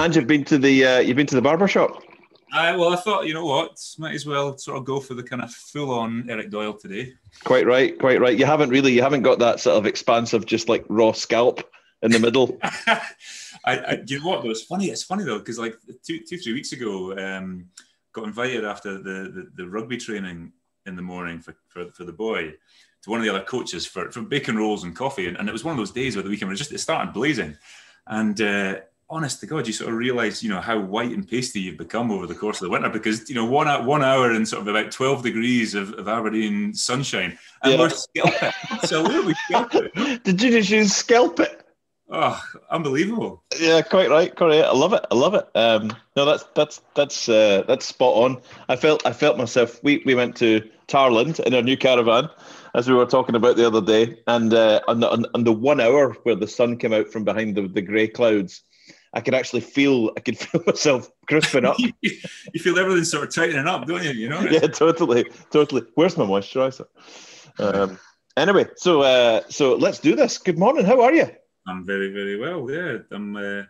And you've been to the uh, you've been to the barber shop. Uh, well, I thought you know what, might as well sort of go for the kind of full-on Eric Doyle today. Quite right, quite right. You haven't really, you haven't got that sort of expansive, just like raw scalp in the middle. I, I, you know what? Though it's funny. It's funny though because like two, two, three weeks ago, um, got invited after the, the, the rugby training in the morning for, for, for the boy to one of the other coaches for, for bacon rolls and coffee, and, and it was one of those days where the weekend was just it started blazing, and. Uh, honest to God, you sort of realise, you know, how white and pasty you've become over the course of the winter because, you know, one one hour in sort of about 12 degrees of, of Aberdeen sunshine and yeah. we're scalp it. Absolutely scalp it. Did you just use scalp it? Oh, unbelievable! Yeah, quite right, right. I love it. I love it. Um, no, that's that's that's uh, that's spot on. I felt I felt myself. We we went to Tarland in our new caravan, as we were talking about the other day, and uh, on, the, on, on the one hour where the sun came out from behind the, the grey clouds, I could actually feel I could feel myself crisping up. you feel everything sort of tightening up, don't you? You know? yeah, totally, totally. Where's my moisturizer? Um, anyway, so uh, so let's do this. Good morning. How are you? I'm very, very well. Yeah, I'm uh,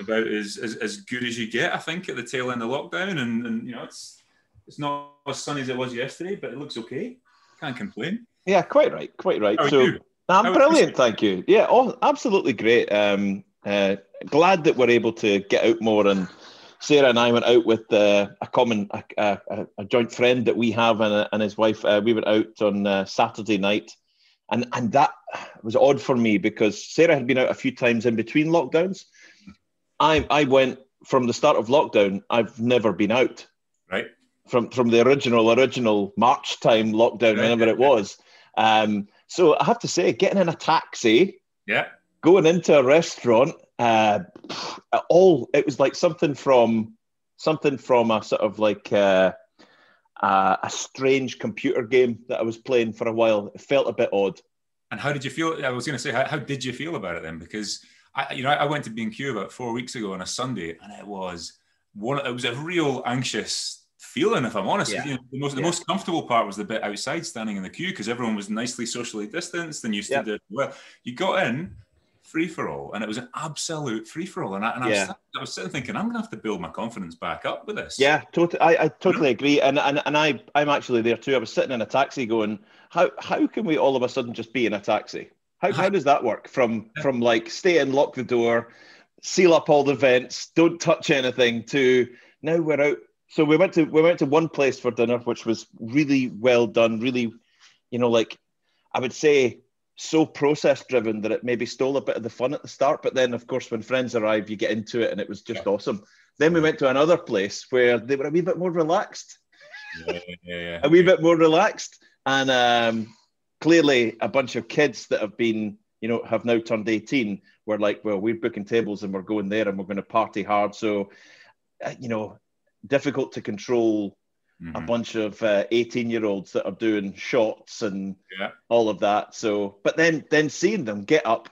about as, as, as good as you get. I think at the tail end of lockdown, and, and you know it's it's not as sunny as it was yesterday, but it looks okay. Can't complain. Yeah, quite right, quite right. so. You? I'm How brilliant, thank you. Yeah, oh, absolutely great. Um, uh, glad that we're able to get out more. And Sarah and I went out with uh, a common, a, a, a, joint friend that we have and, and his wife. Uh, we went out on uh, Saturday night, and and that was odd for me because Sarah had been out a few times in between lockdowns. I I went from the start of lockdown. I've never been out. Right. From from the original original March time lockdown, right, whenever yeah, it was. Um, so I have to say, getting in a taxi. Yeah going into a restaurant, uh, all it was like something from something from a sort of like uh, uh, a strange computer game that I was playing for a while. It felt a bit odd. And how did you feel? I was going to say, how, how, did you feel about it then? Because I, you know, I went to B&Q about four weeks ago on a Sunday, and it was one. It was a real anxious feeling, if I'm honest. Yeah. You know, the most yeah. most comfortable part was the bit outside, standing in the queue, because everyone was nicely socially distanced, and you stood yeah. there. Well, you got in free for all, and it was an absolute free for all. And, I, and yeah. I, was, I, was, sitting thinking, I'm going to have to build my confidence back up with this. Yeah, totally. I, I totally agree, and and and I I'm actually there too. I was sitting in a taxi, going, how how can we all of a sudden just be in a taxi? How how ah. does that work? From from like stay and lock the door, seal up all the vents, don't touch anything, to now we're out. So we went to we went to one place for dinner, which was really well done, really, you know, like I would say so process driven that it maybe stole a bit of the fun at the start. But then, of course, when friends arrive, you get into it and it was just yeah. awesome. Then we went to another place where they were a wee bit more relaxed. Yeah, yeah, yeah. a wee bit more relaxed. And um, clearly, a bunch of kids that have been, you know, have now turned 18 were like, well, we're booking tables and we're going there and we're going to party hard. So, uh, you know, difficult to control mm-hmm. a bunch of 18 uh, year olds that are doing shots and yeah. all of that. So, but then then seeing them get up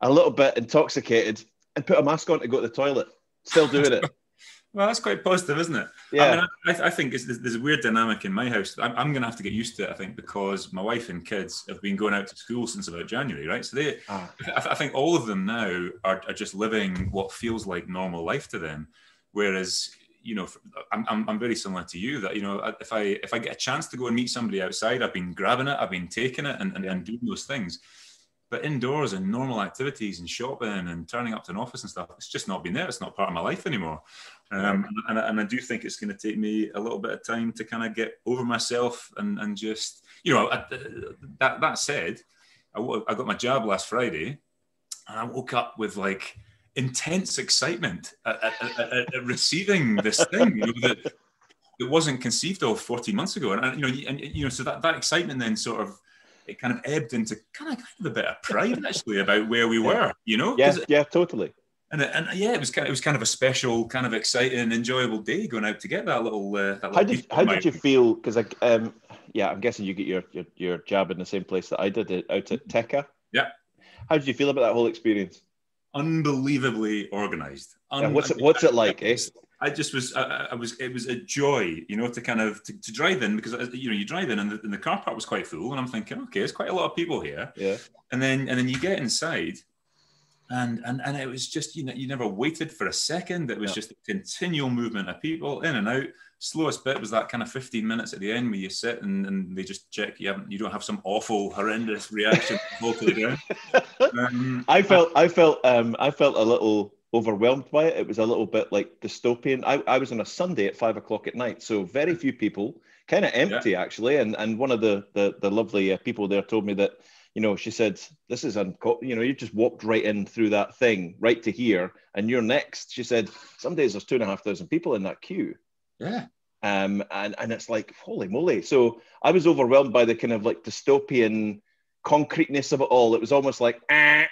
a little bit intoxicated and put a mask on to go to the toilet, still doing it. well, that's quite positive, isn't it? Yeah. I, mean, I, I think there's a weird dynamic in my house. I'm, I'm going to have to get used to it, I think, because my wife and kids have been going out to school since about January, right? So they, ah. I, I think all of them now are, are just living what feels like normal life to them. Whereas you know, I'm, I'm, I'm very similar to you that, you know, if I, if I get a chance to go and meet somebody outside, I've been grabbing it, I've been taking it and, and, and doing those things. But indoors and normal activities and shopping and turning up to an office and stuff, it's just not been there. It's not part of my life anymore. Um, and, and I do think it's going to take me a little bit of time to kind of get over myself and, and just, you know, that, that said, I, I got my job last Friday and I woke up with like, intense excitement at, at, at, at receiving this thing you know, that it wasn't conceived of 14 months ago. And, you know, and, you know, so that, that excitement then sort of it kind of ebbed into kind of kind of a bit of pride actually about where we were, you know? Yeah, yeah, totally. And, and yeah, it was kind of, it was kind of a special, kind of exciting, enjoyable day going out to get that little. Uh, that how did how did you feel? Because like, um, yeah, I'm guessing you get your, your your job in the same place that I did it out at TECA. Yeah. How did you feel about that whole experience? Unbelievably organized. Un- yeah, what's it, what's it like? Eh? I just was, I, I, was, it was a joy, you know, to kind of to, to drive in because you know you drive in and the, and the, car park was quite full, and I'm thinking, okay, there's quite a lot of people here. Yeah. And then and then you get inside, and and and it was just you know you never waited for a second. It was yeah. just a continual movement of people in and out. Slowest bit was that kind of 15 minutes at the end where you sit and, and they just check you haven't you don't have some awful horrendous reaction. Um, I felt I felt um, I felt a little overwhelmed by it. It was a little bit like dystopian. I, I was on a Sunday at five o'clock at night, so very few people, kind of empty yeah. actually. And and one of the the, the lovely uh, people there told me that you know she said this is unco- you know you just walked right in through that thing right to here and you're next. She said some days there's two and a half thousand people in that queue. Yeah. Um, and and it's like holy moly. So I was overwhelmed by the kind of like dystopian concreteness of it all. It was almost like ah,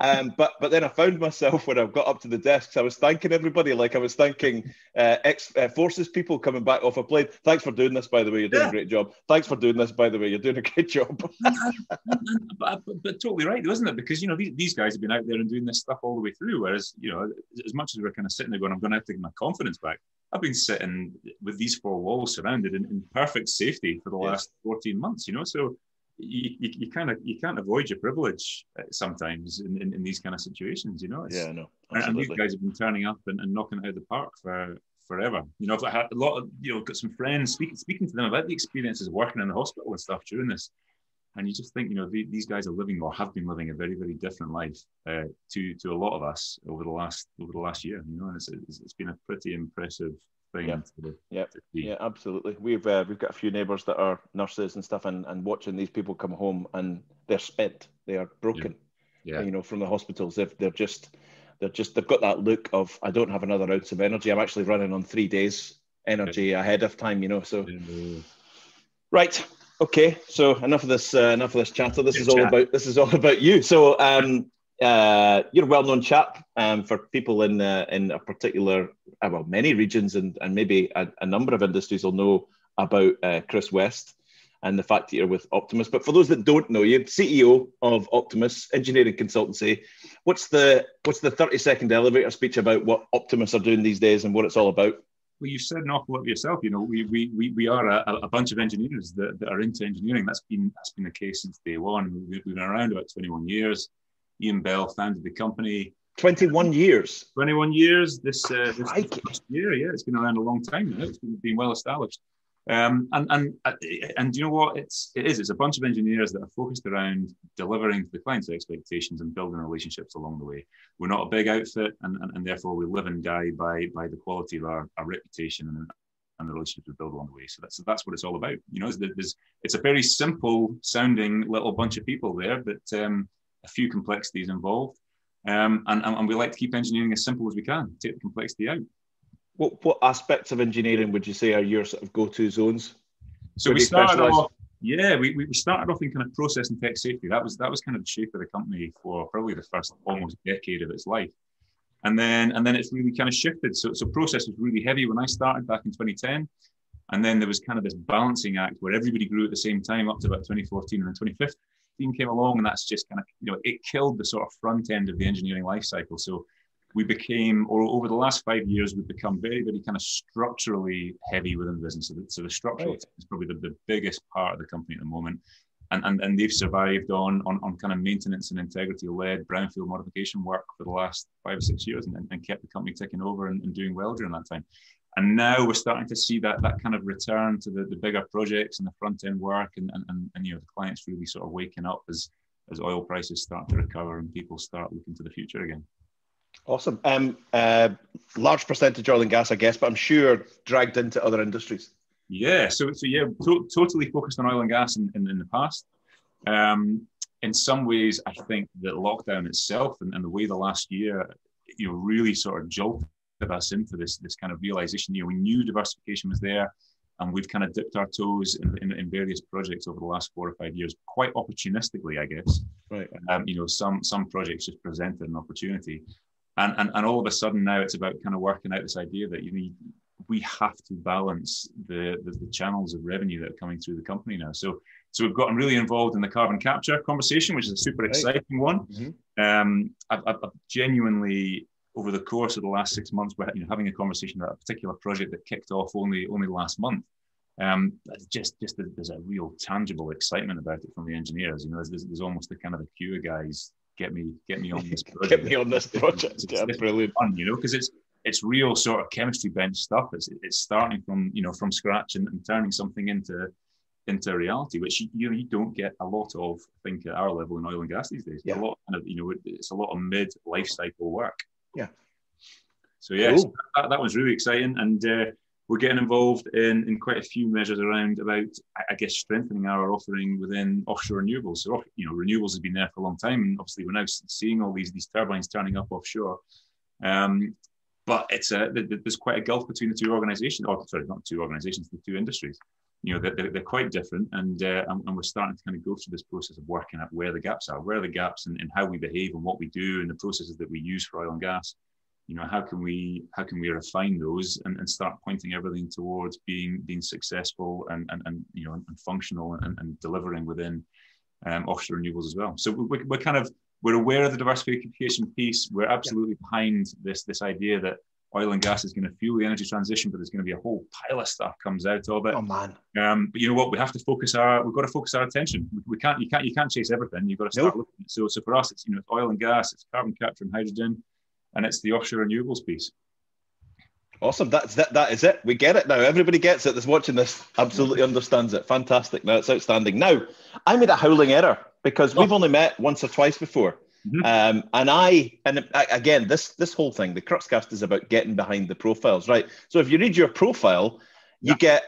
um, but but then I found myself when I got up to the desks, I was thanking everybody like I was thanking uh, ex uh, forces people coming back off a plane. Thanks for doing this, by the way. You're doing yeah. a great job. Thanks for doing this, by the way. You're doing a great job. but, but, but, totally right, wasn't it? Because you know these, these guys have been out there and doing this stuff all the way through. Whereas you know, as much as we're kind of sitting there going, I'm going to have to get my confidence back. I've been sitting with these four walls surrounded in, in perfect safety for the last 14 months. You know, so you, you, you kind of you can't avoid your privilege uh, sometimes in, in, in, these kind of situations, you know. It's, yeah, no. And these guys have been turning up and, and knocking out of the park for forever. You know, I've had a lot of you know got some friends speaking speaking to them about the experiences of working in the hospital and stuff during this, and you just think you know the, these guys are living or have been living a very very different life uh, to to a lot of us over the last over the last year. You know, and it's, it's, it's been a pretty impressive thing. Yeah, to, yeah, to yeah, absolutely. We've uh, we've got a few neighbours that are nurses and stuff, and, and watching these people come home and they're spent, they are broken. Yeah, yeah. you know, from the hospitals, they've they're just they're just they've got that look of I don't have another ounce of energy. I'm actually running on three days energy yeah. ahead of time. You know, so right. Okay, so enough of this. Uh, enough of this chatter. This Good is all about. This is all about you. So, um, uh, you're a well-known chap um, for people in uh, in a particular, uh, well, many regions and and maybe a, a number of industries will know about uh, Chris West and the fact that you're with Optimus. But for those that don't know you're CEO of Optimus Engineering Consultancy, what's the what's the 30 second elevator speech about what Optimus are doing these days and what it's all about? Well, you've said an awful lot yourself. You know, we we, we, we are a, a bunch of engineers that, that are into engineering. That's been that's been the case since day one. We've been around about 21 years. Ian Bell founded the company. 21 years. 21 years. This, uh, this year, yeah, it's been around a long time now. It's been, been well established. Um, and and uh, and you know what? It's it is. It's a bunch of engineers that are focused around delivering to the client's expectations and building relationships along the way. We're not a big outfit, and, and, and therefore we live and die by by the quality of our, our reputation and, and the relationships we build along the way. So that's that's what it's all about. You know, there's, it's a very simple sounding little bunch of people there, but um, a few complexities involved. Um, and, and we like to keep engineering as simple as we can, take the complexity out. What, what aspects of engineering would you say are your sort of go-to zones? So we started off, yeah, we, we started off in kind of process and tech safety. That was that was kind of the shape of the company for probably the first almost decade of its life. And then and then it's really kind of shifted. So so process was really heavy when I started back in 2010. And then there was kind of this balancing act where everybody grew at the same time up to about 2014 and then 2015 came along, and that's just kind of you know it killed the sort of front end of the engineering life cycle. So we became, or over the last five years, we've become very, very kind of structurally heavy within the business. So the, so the structural right. is probably the, the biggest part of the company at the moment. And, and, and they've survived on, on, on kind of maintenance and integrity led brownfield modification work for the last five or six years and, and kept the company ticking over and, and doing well during that time. And now we're starting to see that that kind of return to the, the bigger projects and the front end work, and, and, and, and you know the clients really sort of waking up as as oil prices start to recover and people start looking to the future again. Awesome. Um, uh, large percentage oil and gas, I guess, but I'm sure dragged into other industries. Yeah. So, so yeah, to- totally focused on oil and gas in, in, in the past. Um, in some ways, I think that lockdown itself and, and the way the last year, you know, really sort of jolted us into this this kind of realization. You know, we knew diversification was there, and we've kind of dipped our toes in, in, in various projects over the last four or five years, quite opportunistically, I guess. Right. Um, you know, some some projects just presented an opportunity, and, and and all of a sudden now it's about kind of working out this idea that you need we have to balance the, the, the channels of revenue that are coming through the company now. So so we've gotten really involved in the carbon capture conversation, which is a super exciting one. Mm-hmm. Um, I've, I've, genuinely over the course of the last six months, we're you know, having a conversation about a particular project that kicked off only only last month. Um, just just there's a real tangible excitement about it from the engineers. You know, there's, there's almost a kind of a queue of guys get me get me on this project. get me on this project. It's, yeah, it's brilliant. Fun, you know, because it's it's real sort of chemistry bench stuff. It's it's starting from you know from scratch and, and turning something into into reality, which you, you don't get a lot of, I think, at our level in oil and gas these days. Yeah. A lot of, you know, it's a lot of mid life cycle work. Yeah. So yes, cool. that, that, was really exciting, and uh, we're getting involved in, in quite a few measures around about, I guess, strengthening our offering within offshore renewables. So you know, renewables has been there for a long time, and obviously we're now seeing all these these turbines turning up offshore. Um, but it's a there's quite a gulf between the two organisations, or sorry, not two organisations, the two industries. You know, they're, they're quite different, and, uh, and we're starting to kind of go through this process of working out where the gaps are, where are the gaps, in, in how we behave and what we do, and the processes that we use for oil and gas. You know how can we how can we refine those and, and start pointing everything towards being being successful and and, and you know and functional and, and delivering within um, offshore renewables as well. So we, we're kind of we're aware of the diversification piece. We're absolutely yeah. behind this this idea that oil and gas is going to fuel the energy transition, but there's going to be a whole pile of stuff comes out of it. Oh man! Um, but you know what? We have to focus our we've got to focus our attention. We, we can't you can't you can't chase everything. You've got to start nope. looking. So so for us, it's you know it's oil and gas, it's carbon capture and hydrogen, and it's the offshore renewables piece. Awesome. That's that. That is it. We get it now. Everybody gets it. That's watching this absolutely understands it. Fantastic. Now it's outstanding. Now I made a howling error because we've oh. only met once or twice before. Mm-hmm. Um, and I, and again, this this whole thing, the Cruxcast is about getting behind the profiles, right? So if you read your profile, you yeah. get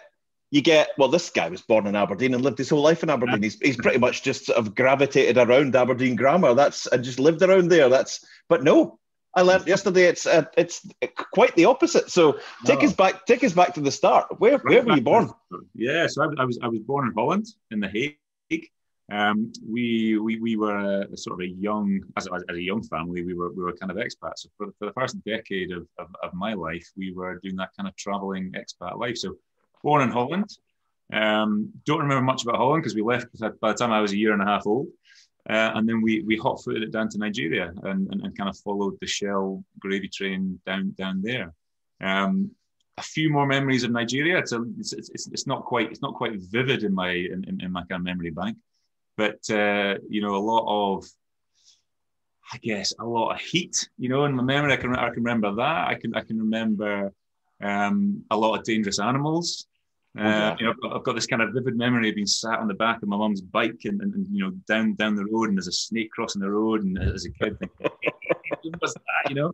you get well. This guy was born in Aberdeen and lived his whole life in Aberdeen. Yeah. He's, he's pretty much just sort of gravitated around Aberdeen grammar. That's and just lived around there. That's but no, I learned yesterday it's uh, it's quite the opposite. So take us back, take us back to the start. Where right where were you born? Yeah, so I, I, was I was born in Holland in the Hague. Um, we, we we were a, sort of a young as, as, a young family we were we were kind of expats. So for, for the first decade of, of, of my life, we were doing that kind of traveling expat life. So born in Holland. Um, don't remember much about Holland because we left by the time I was a year and a half old. Uh, and then we we hot footed it down to Nigeria and, and, and, kind of followed the Shell gravy train down down there. Um, a few more memories of Nigeria. It's, a, it's, it's, it's, not quite it's not quite vivid in my in, in my kind of memory bank, but uh, you know a lot of I guess a lot of heat. You know, in my memory, I can I can remember that. I can I can remember um, a lot of dangerous animals. Oh, uh, you know, I've got, I've got, this kind of vivid memory of being sat on the back of my mum's bike and, and, and, you know down down the road and there's a snake crossing the road and as a kid, what's that? You know.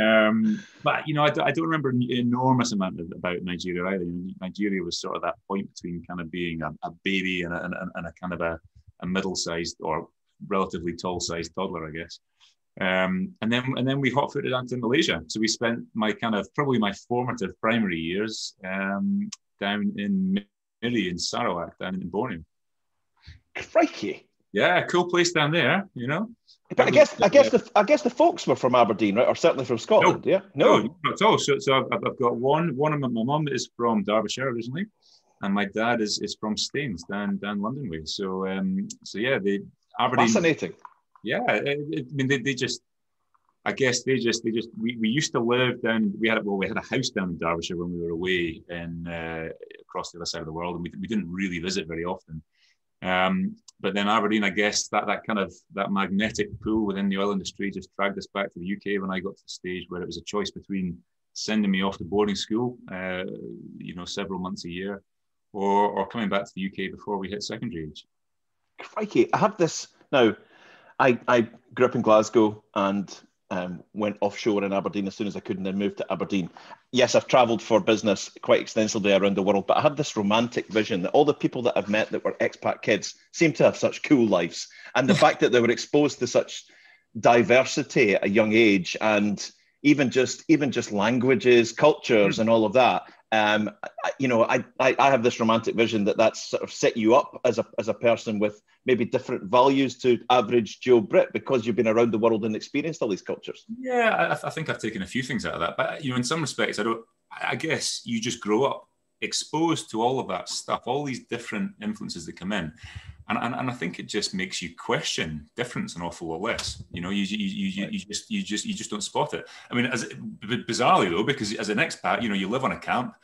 Um, but you know, I, I, don't remember an enormous amount of, about Nigeria either. Nigeria was sort of that point between kind of being a, a baby and a, and, and a, kind of a, a middle-sized or relatively tall-sized toddler, I guess. Um, and then and then we hot-footed onto Malaysia. So we spent my kind of probably my formative primary years um, down in Miri in Sarawak, down in Borneo. Crikey! Yeah, cool place down there, you know. But I guess I guess the I guess the folks were from Aberdeen, right, or certainly from Scotland. No, yeah, no, no, not at all. So, so I've, I've got one. One of my, my mum is from Derbyshire originally, and my dad is is from Staines down down London way. So, um, so yeah, the Aberdeen. Fascinating. Yeah, it, I mean, they, they just I guess they just they just we, we used to live down we had well we had a house down in Derbyshire when we were away and uh, across the other side of the world and we, we didn't really visit very often. Um, but then Aberdeen, I guess that that kind of that magnetic pull within the oil industry just dragged us back to the UK when I got to the stage where it was a choice between sending me off to boarding school, uh, you know, several months a year, or or coming back to the UK before we hit secondary age. Crikey, I have this now. I, I grew up in Glasgow and um, went offshore in Aberdeen as soon as I could and then moved to Aberdeen. Yes, I've travelled for business quite extensively around the world, but I had this romantic vision that all the people that I've met that were expat kids seem to have such cool lives. And the fact that they were exposed to such diversity at a young age and even just even just languages, cultures, and all of that. Um, you know, I, I, I have this romantic vision that that's sort of set you up as a as a person with maybe different values to average Joe Brit because you've been around the world and experienced all these cultures. Yeah, I, I think I've taken a few things out of that, but you know, in some respects, I don't. I guess you just grow up exposed to all of that stuff, all these different influences that come in. And, and, and I think it just makes you question difference an awful lot less. You know, you, you, you, you, just you just you just don't spot it. I mean, as bizarrely though, because as an expat, you know, you live on a camp,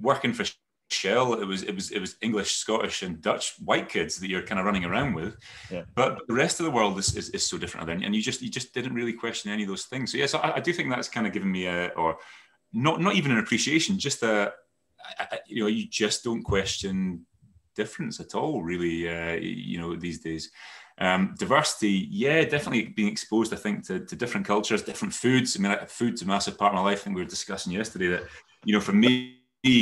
working for shell. It was it was it was English, Scottish, and Dutch white kids that you're kind of running around with. Yeah. But the rest of the world is, is, is so different, and you just you just didn't really question any of those things. So yes, I, I do think that's kind of given me a or not not even an appreciation, just a, a you know you just don't question difference at all, really. Uh, you know these days. Um, diversity, yeah, definitely being exposed, I think, to, to different cultures, different foods. I mean, food's a massive part of my life. I think we were discussing yesterday that, you know, for me,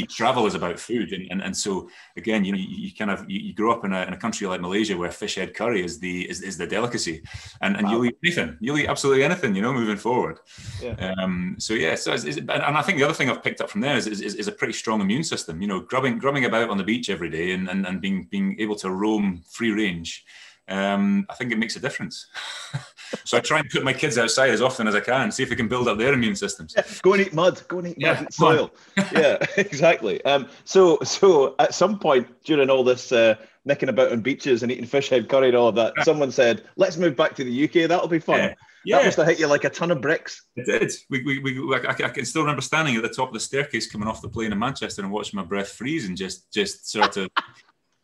travel is about food and, and, and so again you know you, you kind of you, you, grow up in a, in a country like malaysia where fish head curry is the is, is the delicacy and, and wow. you'll eat anything you'll eat absolutely anything you know moving forward yeah. um so yeah so it's, it's, and i think the other thing i've picked up from there is, is, is a pretty strong immune system you know grubbing grubbing about on the beach every day and, and, and being being able to roam free range um, I think it makes a difference. so I try and put my kids outside as often as I can, see if we can build up their immune systems. Yeah, go and eat mud. Go and eat yeah, mud soil. yeah, exactly. Um, so, so at some point during all this uh, nicking about on beaches and eating fish head curry and all of that, yeah. someone said, "Let's move back to the UK. That'll be fun." Yeah. Yeah. That must have hit you like a ton of bricks. It did. We, we, we, I, I, can still remember standing at the top of the staircase coming off the plane in Manchester and watching my breath freeze and just, just sort of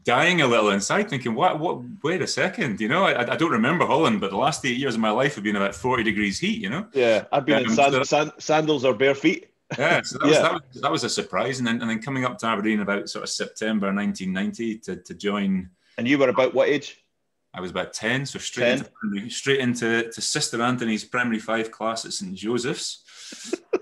dying a little inside, thinking, "What? What? Wait a second, you know, I, I don't remember Holland, but the last eight years of my life have been about forty degrees heat, you know." Yeah, I've been um, in sand, so, sand, sandals or bare feet. yeah, so that was, yeah. That, was, that was a surprise, and then and then coming up to Aberdeen about sort of September 1990 to, to join. And you were about what age? I was about ten, so straight 10? into straight into to Sister Anthony's primary five class at St Joseph's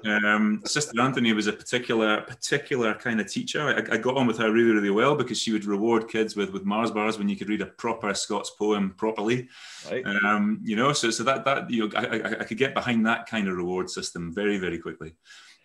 um, Sister Anthony was a particular particular kind of teacher. I, I, got on with her really really well because she would reward kids with with Mars bars when you could read a proper Scots poem properly. Right. Um, you know, so so that that you know I, I, I, could get behind that kind of reward system very very quickly.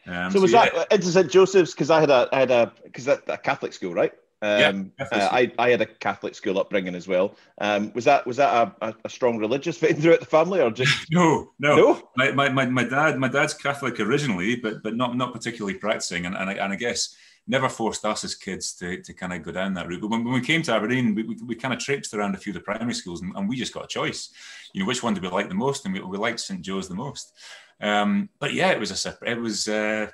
Um, so was so, yeah. that into St Joseph's because I had a I had a because that a Catholic school right? Um, yeah, uh, I, I had a Catholic school upbringing as well. Um, was that was that a, a, strong religious thing throughout the family, or just no, no? no? My, my, my, my dad my dad's Catholic originally, but but not not particularly practicing, and and I, and I guess never forced us as kids to, to kind of go down that route. But when, when we came to Aberdeen, we, we, we, kind of traipsed around a few of the primary schools, and, and, we just got a choice. You know, which one did we like the most, and we, we liked St Joe's the most. Um, but yeah, it was a separate, it was. Uh,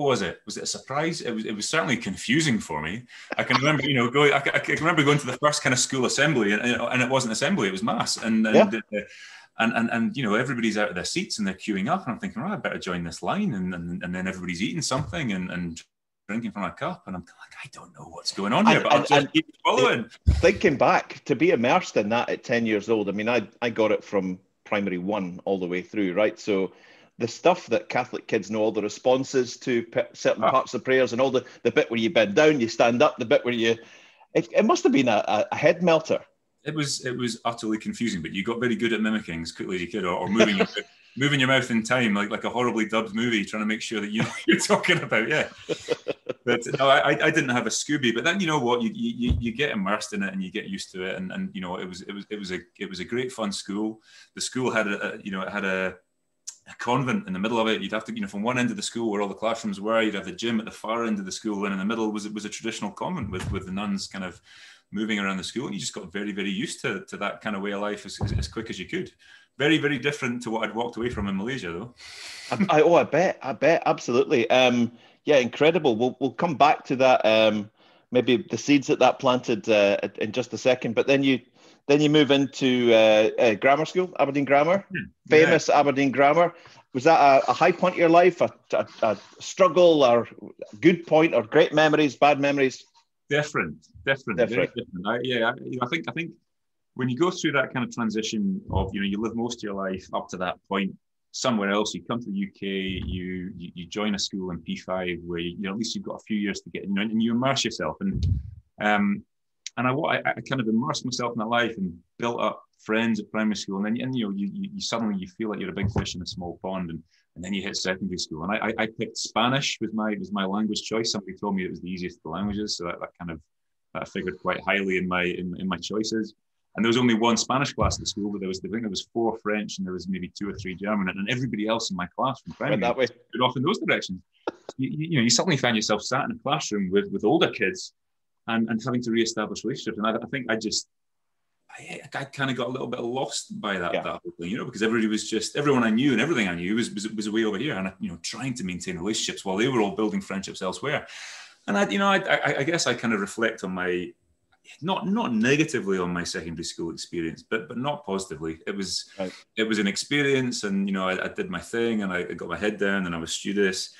what was it? Was it a surprise? It was, it was certainly confusing for me. I can remember, you know, going. I, I can remember going to the first kind of school assembly, and, and it wasn't assembly; it was mass, and and, yeah. uh, and, and and you know everybody's out of their seats and they're queuing up, and I'm thinking, oh, I better join this line, and and, and then everybody's eating something and and drinking from a cup, and I'm like, I don't know what's going on here, and, but I'll just and, keep following. Thinking back to be immersed in that at ten years old, I mean, I I got it from primary one all the way through, right? So the stuff that Catholic kids know, all the responses to certain ah. parts of prayers, and all the, the bit where you bend down, you stand up, the bit where you, it, it must have been a, a head melter. It was it was utterly confusing, but you got very good at mimicking as quickly as you could, or, or moving your, moving your mouth in time, like like a horribly dubbed movie, trying to make sure that you know what you're talking about. Yeah, but no, I, I didn't have a Scooby, but then you know what, you, you you get immersed in it and you get used to it, and and you know it was it was it was a it was a great fun school. The school had a, a you know it had a a convent in the middle of it. You'd have to, you know, from one end of the school where all the classrooms were, you'd have the gym at the far end of the school, and in the middle was it was a traditional convent with with the nuns kind of moving around the school. And you just got very, very used to, to that kind of way of life as, as, as quick as you could. Very, very different to what I'd walked away from in Malaysia, though. I, I, oh, I bet, I bet, absolutely. Um, yeah, incredible. We'll we'll come back to that. Um, maybe the seeds that that planted uh, in just a second. But then you then you move into uh, uh, grammar school, Aberdeen Grammar, hmm. famous yeah. Aberdeen Grammar. Was that a, a, high point of your life, a, a, a, struggle, or good point, or great memories, bad memories? Different, different, different. different. I, yeah, I, I think I think when you go through that kind of transition of you know you live most of your life up to that point somewhere else. You come to the UK, you you, you join a school in P5 where you, you, know at least you've got a few years to get you know, and you immerse yourself. And um, and I, I, I kind of immersed myself in that life and built up friends at primary school, and then and, you know you, you, you suddenly you feel like you're a big fish in a small pond, and, and then you hit secondary school, and I, I picked Spanish was my was my language choice. Somebody told me it was the easiest of the languages, so that, that kind of that figured quite highly in my in, in my choices. And there was only one Spanish class at the school, but there was I think there was four French and there was maybe two or three German, and everybody else in my class from primary went that way, off in those directions. You, you, know, you suddenly find yourself sat in a classroom with with older kids and, and having to reestablish relationships. And I, I think I just, I, I kind of got a little bit lost by that, yeah. that whole thing, you know, because everybody was just, everyone I knew and everything I knew was, was, was away over here and, you know, trying to maintain relationships while they were all building friendships elsewhere. and I, you know, I, I, I guess I kind of reflect on my not not negatively on my secondary school experience, but but not positively. It was right. it was an experience, and you know I, I did my thing, and I, I, got my head down, and I was studious,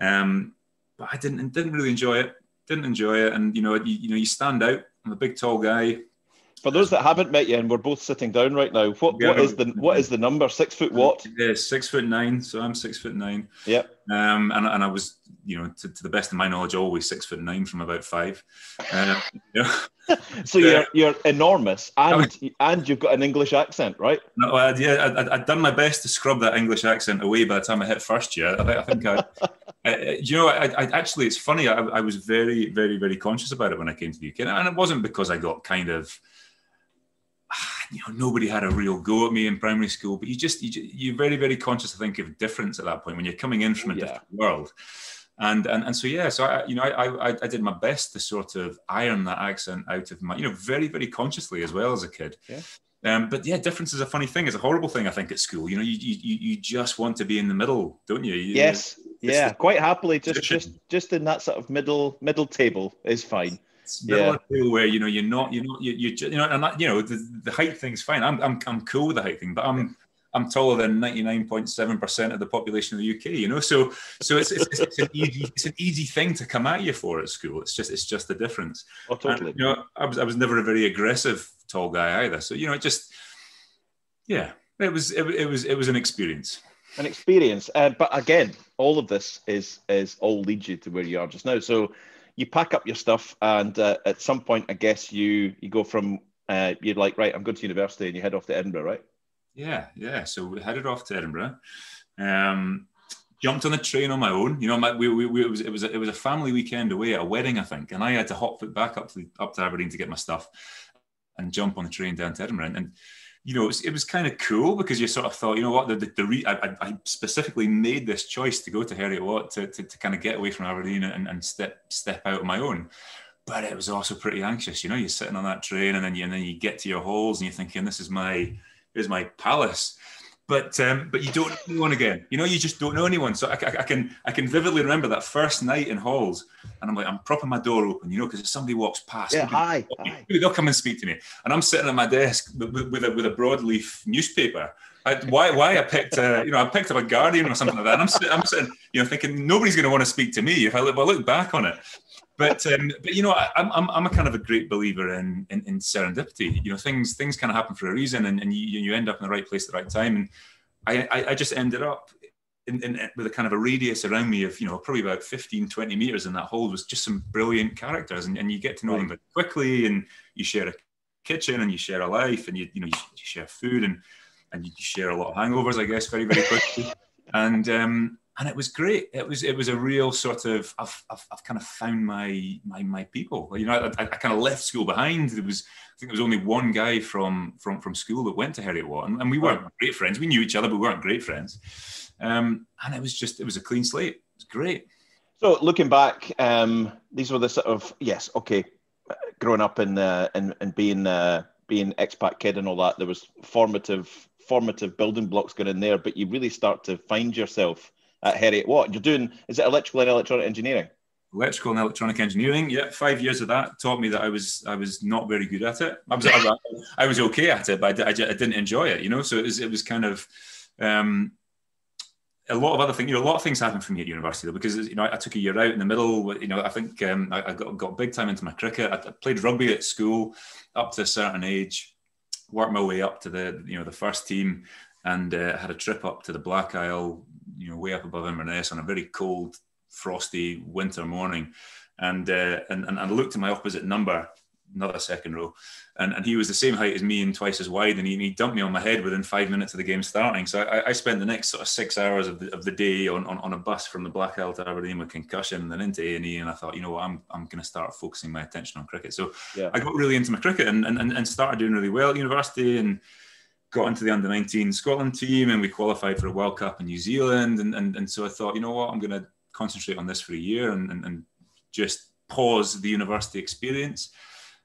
um, but I didn't didn't really enjoy it. Didn't enjoy it, and you know you, you know you stand out. I'm a big tall guy. For those that haven't met you, and we're both sitting down right now, what, yeah, what is the what is the number? Six foot what? Yeah, six foot nine. So I'm six foot nine. Yep. Um, and, and I was, you know, to, to the best of my knowledge, always six foot nine from about five. Uh, know, so you're you're enormous, and and you've got an English accent, right? No, I, yeah, I, I'd done my best to scrub that English accent away by the time I hit first year. I, I think I, I, you know, I, I, actually, it's funny. I, I was very, very, very conscious about it when I came to the UK, and it wasn't because I got kind of you know, nobody had a real go at me in primary school, but you just, you, you're very, very conscious, I think, of difference at that point when you're coming in from a yeah. different world. And, and, and so, yeah, so I, you know, I, I, I did my best to sort of iron that accent out of my, you know, very, very consciously as well as a kid. Yeah. Um, but yeah, difference is a funny thing. It's a horrible thing, I think, at school. You know, you you, you just want to be in the middle, don't you? you yes, yeah, quite happily. Just just just in that sort of middle middle table is fine yeah. where you know you're not you're not you you, you know and that, you know the, the height thing's fine. I'm, I'm I'm cool with the height thing, but I'm I'm taller than 99.7 percent of the population of the UK. You know, so so it's, it's, it's an easy it's an easy thing to come at you for at school. It's just it's just the difference. Oh, totally. And, you know, I was I was never a very aggressive tall guy either. So you know, it just yeah, it was it, it was it was an experience an experience. Uh, but again, all of this is is all leads you to where you are just now. So you pack up your stuff, and uh, at some point, I guess you you go from uh, you're like, right, I'm going to university, and you head off to Edinburgh, right? Yeah, yeah. So we headed off to Edinburgh. Um, jumped on the train on my own. You know, my, we, we, we, it was it was a, it was a family weekend away at a wedding, I think, and I had to hop back up to up to Aberdeen to get my stuff and jump on the train down to Edinburgh. And, and you know, it was, was, kind of cool because you sort of thought, you know what, the, the, the re- I, I, specifically made this choice to go to Heriot Watt to, to, to, kind of get away from Aberdeen and, and step step out on my own. But it was also pretty anxious, you know. You're sitting on that train, and then you and then you get to your halls, and you're thinking, "This is my, here's my palace." But um, but you don't know anyone again. You know, you just don't know anyone. So I, I, I, can I can vividly remember that first night in halls, and I'm like, I'm propping my door open, you know, because if somebody walks past, yeah, hi, hi. they'll come and speak to me, and I'm sitting at my desk with, with a with a broadleaf newspaper. I, why why I picked a, you know I picked up a Guardian or something like that. And I'm sitting, I'm sitting you know thinking nobody's going to want to speak to me if I look, if I look back on it but um, but you know, I, am I'm, I'm a kind of a great believer in, in, in serendipity. You know, things things kind of happen for a reason, and, and you you end up in the right place at the right time. And I I, I just ended up in, in, with a kind of a radius around me of you know probably about 15 20 meters in that hole was just some brilliant characters and, and you get to know right. them very quickly and you share a kitchen and you share a life and you you know you, you share food and and you share a lot of hangovers i guess very very quickly and um and it was great. It was it was a real sort of I've, I've, I've kind of found my my my people. You know, I, I, kind of left school behind. There was I think there was only one guy from from from school that went to Heriot Watt, and, and we weren't great friends. We knew each other, but we weren't great friends. Um, and it was just it was a clean slate. It was great. So looking back, um, these were the sort of yes, okay, growing up and uh, and and being uh, being expat kid and all that. There was formative formative building blocks going in there, but you really start to find yourself at Heriot Watt. You're doing is it electrical and electronic engineering? Electrical and electronic engineering. Yeah, five years of that taught me that I was I was not very good at it. I was I, I was okay at it, but I, I, I, didn't enjoy it. You know, so it was it was kind of. Um, a lot of other things, you know, a lot of things happened for me at university though, because you know I, took a year out in the middle. You know, I think um, I, I, got, got big time into my cricket. I, I, played rugby at school up to a certain age, worked my way up to the you know the first team, and uh, had a trip up to the Black Isle you know, way up above Inverness on a very cold, frosty winter morning. And, uh, and, and I looked at my opposite number, another second row, and, and he was the same height as me and twice as wide. And he, he dumped me on my head within five minutes of the game starting. So I, I spent the next sort of six hours of the, of the day on, on, on a bus from the Black Isle to Aberdeen with concussion and then into A&E. And I thought, you know what, I'm, I'm going to start focusing my attention on cricket. So yeah. I got really into my cricket and, and, and started doing really well at university and got into the under 19 Scotland team and we qualified for a World Cup in New Zealand. And, and, and so I thought, you know what, I'm going to concentrate on this for a year and, and, and just pause the university experience.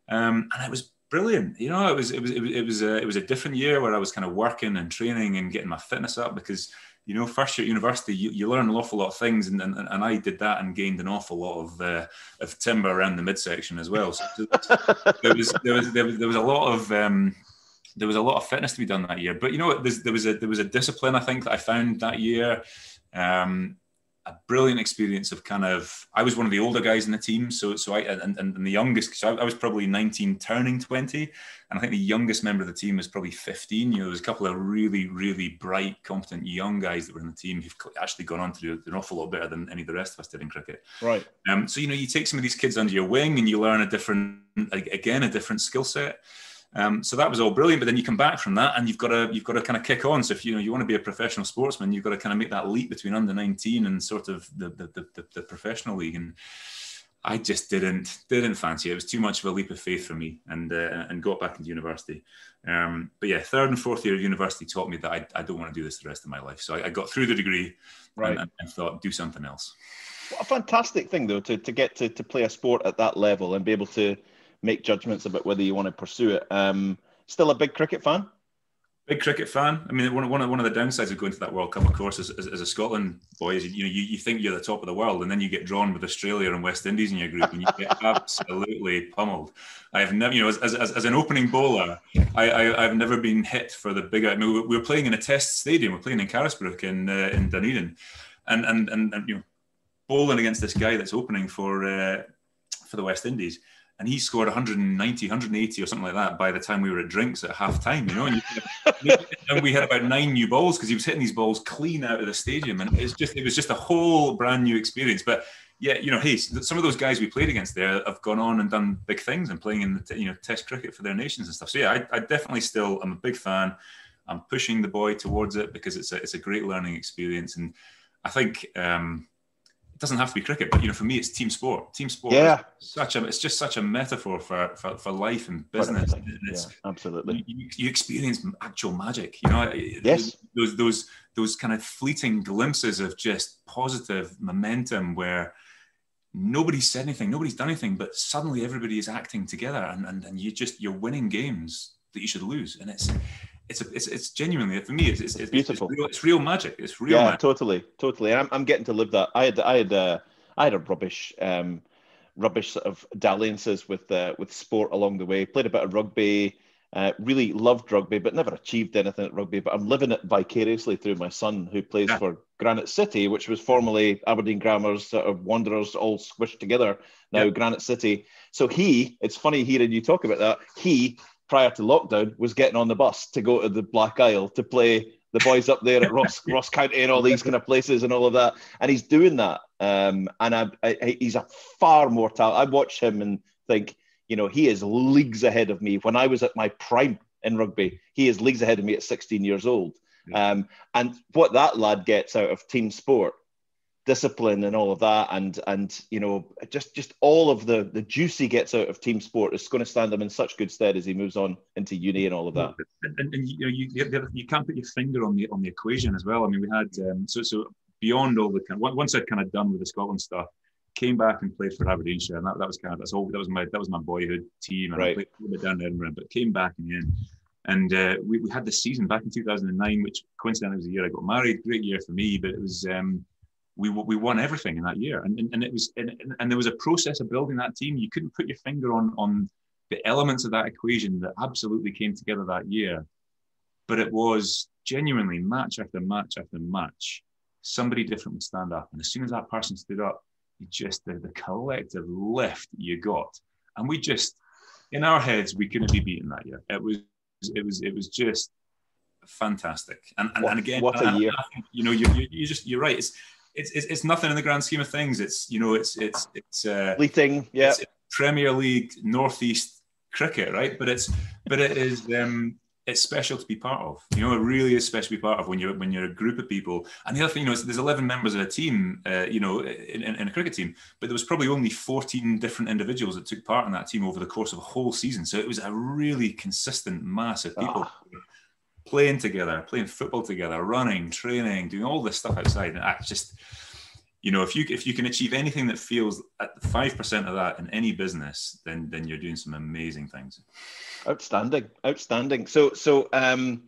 Um, and it was brilliant. You know, it was, it was, it was, it was, a, it was a different year where I was kind of working and training and getting my fitness up because you know, first year at university, you, you learn an awful lot of things, and, and, and I did that and gained an awful lot of uh, of timber around the midsection as well. So there was there was there was, there was a lot of um, there was a lot of fitness to be done that year. But you know, there was a there was a discipline I think that I found that year. Um, a brilliant experience of kind of I was one of the older guys in the team, so so I and, and, the youngest, so I, I, was probably 19, turning 20, and I think the youngest member of the team was probably 15. You know, there's a couple of really really bright, competent young guys that were in the team who've actually gone on to do an awful lot better than any of the rest of us did in cricket. Right. Um. So you know, you take some of these kids under your wing, and you learn a different, again, a different skill set. Um, so that was all brilliant. But then you come back from that, and you've got to you've got to kind of kick on. So if you know you want to be a professional sportsman, you've got to kind of make that leap between under 19 and sort of the the, the, the professional league. And I just didn't didn't fancy it. It was too much of a leap of faith for me, and uh, and got back into university. Um, but yeah, third and fourth year of university taught me that I, I don't want to do this the rest of my life. So I, I got through the degree, right. and, and thought do something else. What a fantastic thing though to, to get to, to play a sport at that level and be able to make judgments about whether you want to pursue it. Um, still a big cricket fan? Big cricket fan. I mean, one, one, of, one of the downsides of going to that World Cup, of course, as, as, as a Scotland boy, is you know you, you think you're the top of the world, and then you get drawn with Australia and West Indies in your group, and you get absolutely pummeled. I have never, you know, as, as, as an opening bowler, I, I have never been hit for the bigger. I mean, we, we were playing in a Test stadium. We're playing in Carisbrooke in uh, in Dunedin, and, and and and you know, bowling against this guy that's opening for uh, for the West Indies and he scored 190, 180 or something like that by the time we were at drinks at half time, you know. And, you, and we had about nine new balls because he was hitting these balls clean out of the stadium, and it's just it was just a whole brand new experience. But yeah, you know, hey, some of those guys we played against there have gone on and done big things and playing in the you know Test cricket for their nations and stuff. So yeah, I, I definitely still I'm a big fan. I'm pushing the boy towards it because it's a it's a great learning experience, and I think. Um, doesn't have to be cricket, but you know, for me, it's team sport. Team sport. Yeah. Such a, it's just such a metaphor for for, for life and business. Yeah, absolutely. You, you, experience actual magic. You know. Yes. Those those those kind of fleeting glimpses of just positive momentum where nobody's said anything, nobody's done anything, but suddenly everybody is acting together, and and, and you just you're winning games that you should lose, and it's it's a, it's, it's genuinely for me it's, it's, it's beautiful it's real, it's real, magic. It's real yeah magic. totally totally. And I'm, I'm getting to live that. I had i had uh, i had a rubbish um rubbish sort of dalliances with uh, with sport along the way. Played a bit of rugby uh, really loved rugby but never achieved anything at rugby. But i'm living it vicariously through my son who plays yeah. for granite city which was formerly aberdeen grammars sort of wanderers all squished together now yeah. granite city. So he it's funny hearing you talk about that. He prior to lockdown was getting on the bus to go to the Black Isle to play the boys up there at Ross Ross County and all these kind of places and all of that. And he's doing that. Um, and I, I, he's a far more talent. I watch him and think, you know, he is leagues ahead of me. When I was at my prime in rugby, he is leagues ahead of me at 16 years old. Um, and what that lad gets out of team sport discipline and all of that and and you know just just all of the the juice he gets out of team sport is going to stand him in such good stead as he moves on into uni and all of that. And, and, and you know you, you can't put your finger on the on the equation as well. I mean we had um, so so beyond all the kind of, once i'd kind of done with the scotland stuff came back and played for aberdeenshire and that, that was kind of that's all that was my that was my boyhood team and right. i played a bit down in edinburgh but came back again and uh, we, we had the season back in 2009 which coincidentally was the year i got married. Great year for me but it was um, we we won everything in that year, and and, and it was and, and there was a process of building that team. You couldn't put your finger on on the elements of that equation that absolutely came together that year, but it was genuinely match after match after match. Somebody different would stand up, and as soon as that person stood up, you just the, the collective lift you got, and we just in our heads we couldn't be beaten that year. It was it was it was just fantastic. And and, what, and again, what a year! you know, you, you you just you're right. It's it's, it's, it's nothing in the grand scheme of things. It's you know it's it's it's uh, fleeting, yeah. It's Premier League Northeast cricket, right? But it's but it is um, it's special to be part of. You know, it really is special to be part of when you're when you're a group of people. And the other thing, you know, there's 11 members of a team, uh, you know, in, in, a cricket team, but there was probably only 14 different individuals that took part in that team over the course of a whole season. So it was a really consistent mass of people. Ah playing together, playing football together, running, training, doing all this stuff outside. And I just, you know, if you if you can achieve anything that feels at five percent of that in any business, then then you're doing some amazing things. Outstanding, outstanding. So so um,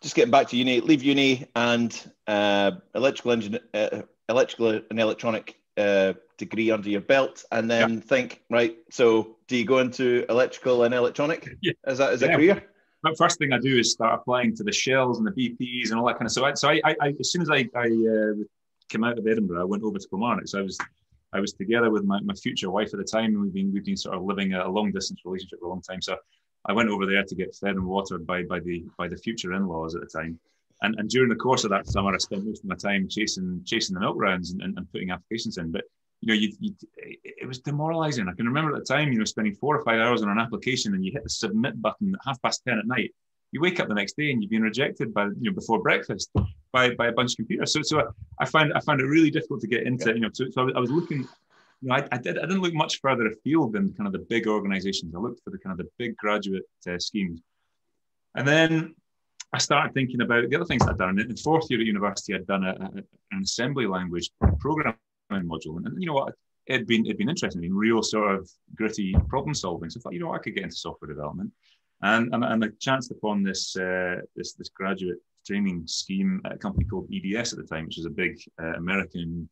just getting back to uni, leave uni and uh, electrical engine, uh, electrical and electronic uh, degree under your belt, and then think, right, so do you go into electrical and electronic? Yeah. Is that is Yeah. a career? But first thing I do is start applying to the Shells and the BPs and all that kind of stuff. So, I, I, I as soon as I, I uh, came out of Edinburgh, I went over to Kilmarnock. So I was, I was together with my, my future wife at the time, and we've been we've been sort of living a long distance relationship for a long time. So I went over there to get fed and watered by by the by the future in-laws at the time. And, and during the course of that summer, I spent most of my time chasing chasing the milk rounds and, and, and putting applications in. But you know, you, you, it was demoralizing. I can remember at the time, you know, spending four or five hours on an application and you hit the submit button at half past 10 at night. You wake up the next day and you've been rejected by, you know, before breakfast by, by a bunch of computers. So, so I, I found, I found it really difficult to get into, you know, so, so I was- I was looking, you know, I, I, did, I didn't look much further afield than kind of the big organizations. I looked for the kind of the big graduate uh, schemes. And then I started thinking about the other things I'd done. In fourth year at university, I'd done a, a, an assembly language programming module, and, and you know what? It'd been it'd been interesting, in real sort of gritty problem solving. So I thought, you know? I could get into software development, and and, and I chanced upon this uh, this this graduate training scheme at a company called EDS at the time, which was a big uh, American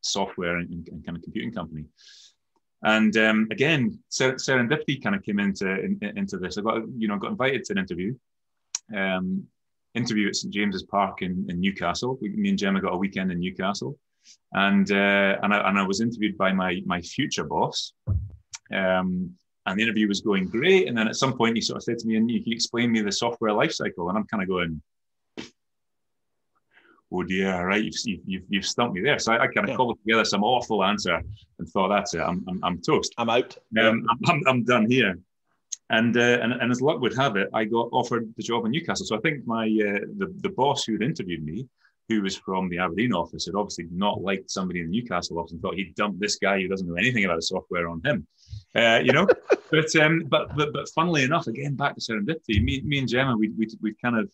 software and, and kind of computing company. And um, again, ser- serendipity kind of came into in, into this. I got you know got invited to an interview, um, interview at St James's Park in, in Newcastle. We, me and Gemma got a weekend in Newcastle, and uh, and I and I was interviewed by my my future boss. Um, and the interview was going great. And then at some point, he sort of said to me, "And you can explain me the software lifecycle." And I'm kind of going, "Oh dear, right? You've you've, you've stumped me there." So I, I kind of Yeah. cobbled together some awful answer and thought, "That's it. I'm I'm, I'm toast." I'm out. Um, I'm, I'm, I'm done here. And, uh, and and as luck would have it, I got offered the job in Newcastle. So I think my uh, the the boss who had interviewed me, who was from the Aberdeen office, had obviously not liked somebody in the Newcastle office and thought he'd dumped this guy who doesn't know anything about the software on him. Uh, you know, but um, but but but funnily enough, again back to serendipity. Me me and Gemma, we we we kind of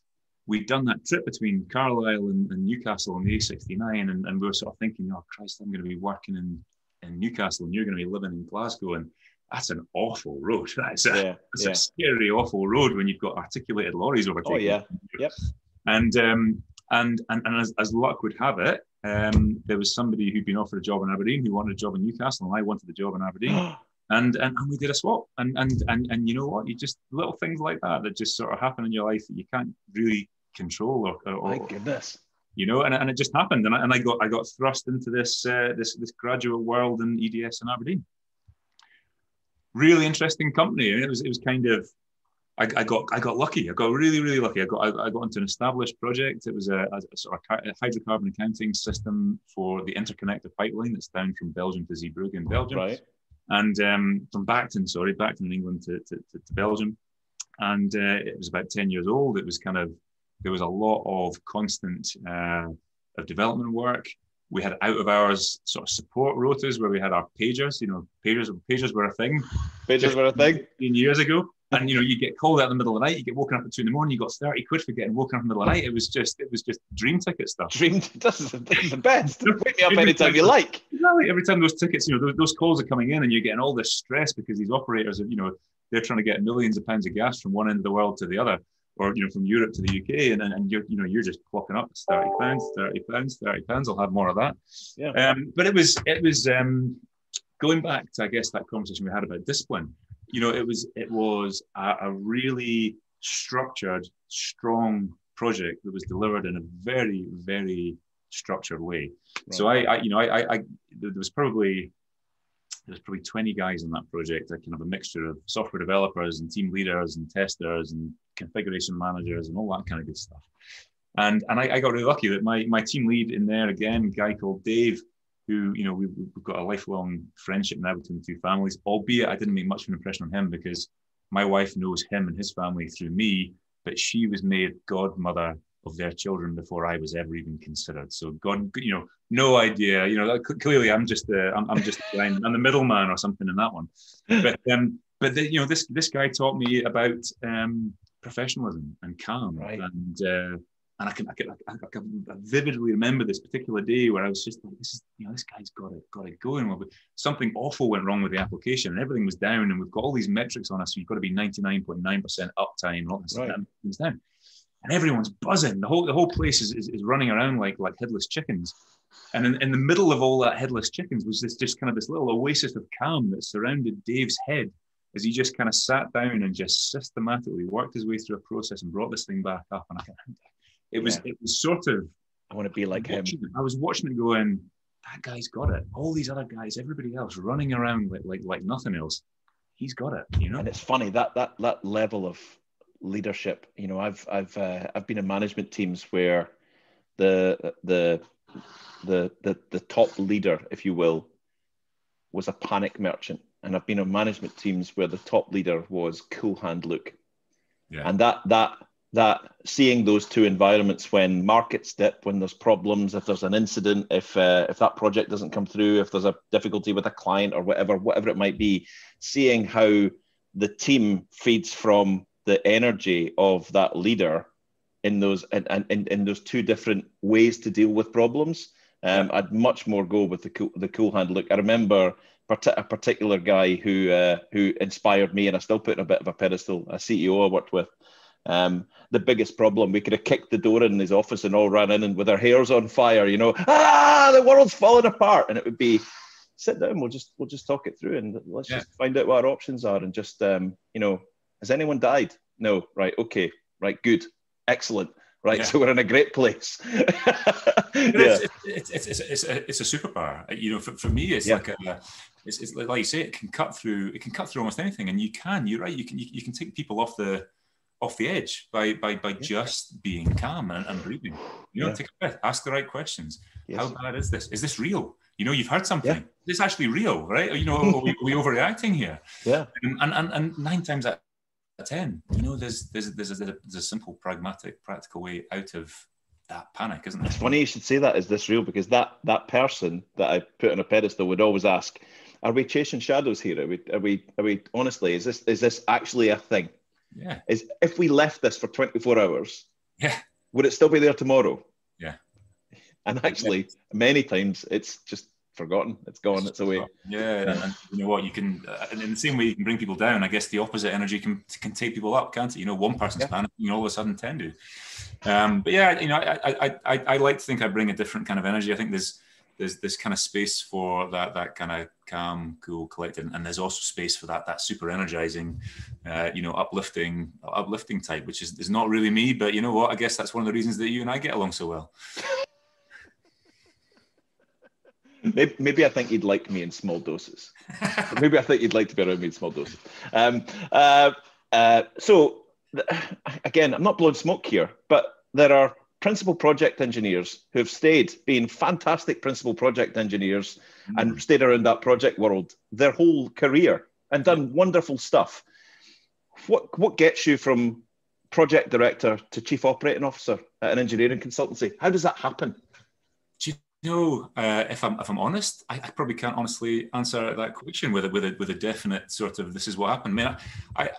we'd done that trip between Carlisle and, and Newcastle on the A69, and, and we were sort of thinking, oh Christ, I'm going to be working in in Newcastle, and you're going to be living in Glasgow, and that's an awful road. That's a, Yeah, that's yeah. a scary, awful road when you've got articulated lorries overtaking. Oh yeah. Yep. And um, and and, and as, as luck would have it, um, there was somebody who'd been offered a job in Aberdeen who wanted a job in Newcastle, and I wanted a job in Aberdeen, and, and and we did a swap. And and and and you know what? You just little things like that that just sort of happen in your life that you can't really control or, or, My goodness. you know, and, and it just happened, and I, and I got I got thrust into this uh, this this graduate world in EDS in Aberdeen. Really interesting company, and it was it was kind of. I, I got I got lucky. I got really really lucky. I got I, I got into an established project. It was a, a sort of a hydrocarbon accounting system for the interconnector pipeline that's down from Belgium to Zeebrugge in Belgium Right. and um, from Bacton, sorry, Bacton in England to, to, to, to Belgium. And uh, it was about 10 years old. It was kind of, there was a lot of constant uh, of development work. We had out of hours sort of support rotas where we had our pagers, you know, pagers, pagers were a thing Pages were a thing. 15 years ago. And you know, you get called out in the middle of the night, you get woken up at two in the morning, you got 30 quid for getting woken up in the middle of the night. It was just, it was just dream ticket stuff. Dream. This is, this is the best. Wake me up anytime you like. Exactly. Every time those tickets, you know, those, those calls are coming in, and you're getting all this stress because these operators are, you know, they're trying to get millions of pounds of gas from one end of the world to the other, or you know, from Europe to the UK, and and you're, you know, you're just clocking up it's thirty pounds, thirty pounds, thirty pounds. I'll have more of that. Yeah. Um, but it was, it was um, going back to, I guess, that conversation we had about discipline. You know, it was, it was a, a really structured, strong project that was delivered in a very, very structured way. So I, I, you know, I, I, I, there was probably there was probably 20 guys in that project, a kind of a mixture of software developers and team leaders and testers and configuration managers and all that kind of good stuff. And and I, I got really lucky that my my team lead in there again, a guy called Dave, who you know we, we've got a lifelong friendship now between the two families. Albeit I didn't make much of an impression on him because my wife knows him and his family through me, but she was made godmother of their children before I was ever even considered. So God, you know, no idea. You know, clearly I'm just the I'm, I'm just the, I'm the middleman or something in that one. But um, but the, you know, this this guy taught me about um, professionalism and calm, Right. and uh, and I can I can, I can I vividly remember this particular day where I was just like, this is you know, this guy's got it, got to go. And something awful went wrong with the application, and everything was down, and we've got all these metrics on us. So you've got to be ninety nine point nine percent uptime, and all this Right. down. and everyone's buzzing. The whole the whole place is, is, is running around like like headless chickens. And in, in the middle of all that headless chickens was this just kind of this little oasis of calm that surrounded Dave's head as he just kind of sat down and just systematically worked his way through a process and brought this thing back up. And I, it was yeah. it was sort of I want to be like him. I was watching it going, that guy's got it. All these other guys, everybody else running around like like like nothing else. He's got it, you know. And it's funny that that that level of leadership. You know, I've I've uh, I've been in management teams where the the the the the top leader, if you will, was a panic merchant, and I've been in management teams where the top leader was cool hand Luke, yeah. and that that that seeing those two environments when markets dip, when there's problems, if there's an incident, if uh, if that project doesn't come through, if there's a difficulty with a client or whatever, whatever it might be, seeing how the team feeds from the energy of that leader in those and in, in, in, those two different ways to deal with problems. Um, I'd much more go with the cool, the cool hand Luke. I remember a particular guy who uh, who inspired me, and I still put in a bit of a pedestal. A CEO I worked with. Um, the biggest problem we could have kicked the door in his office and all ran in and with our hairs on fire, you know, ah, the world's falling apart, and it would be sit down. We'll just we'll just talk it through and let's yeah. just find out what our options are and just um, you know has anyone died? No. Right. Okay. Right. Good. Excellent. Right. Yeah. So we're in a great place. yeah. it's, it's, it's, it's, it's, a, it's a superpower. You know, for, for me, it's yeah. like a, it's, it's like you say, it can cut through, it can cut through almost anything. And you can, you're right. You can, you, you can take people off the, off the edge by by by just being calm and, and breathing. You know, yeah. take a breath, ask the right questions. Yes. How bad is this? Is this real? You know, you've heard something. Yeah. This actually real, right? You know, are we, are we overreacting here? Yeah. And, and and nine times out of 10 you know there's there's there's a, there's a simple pragmatic practical way out of that panic isn't it it's funny you should say that is this real because that that person that i put on a pedestal would always ask are we chasing shadows here are we are we are we honestly is this is this actually a thing yeah is if we left this for 24 hours yeah would it still be there tomorrow yeah and actually many times it's just forgotten. It's gone. It's away. Yeah, and, and you know what? You can, uh, in the same way you can bring people down. I guess the opposite energy can can take people up, can't it? You know, one person's yeah. panicking, you know, all of a sudden ten do. Um, but yeah, you know, I, I I I like to think I bring a different kind of energy. I think there's there's this kind of space for that that kind of calm, cool, collected, and there's also space for that that super energizing, uh, you know, uplifting, uplifting type, which is, is not really me. But you know what? I guess that's one of the reasons that you and I get along so well. maybe, maybe I think you'd like me in small doses. maybe I think you'd like to be around me in small doses. Um, uh, uh, so, again, I'm not blowing smoke here, but there are principal project engineers who have stayed being fantastic principal project engineers mm-hmm. and stayed around that project world their whole career and done wonderful stuff. What what gets you from project director to chief operating officer at an engineering consultancy? How does that happen? No, uh, if I'm if I'm honest, I, I, probably can't honestly answer that question with a with a with a definite sort of this is what happened. I mean, I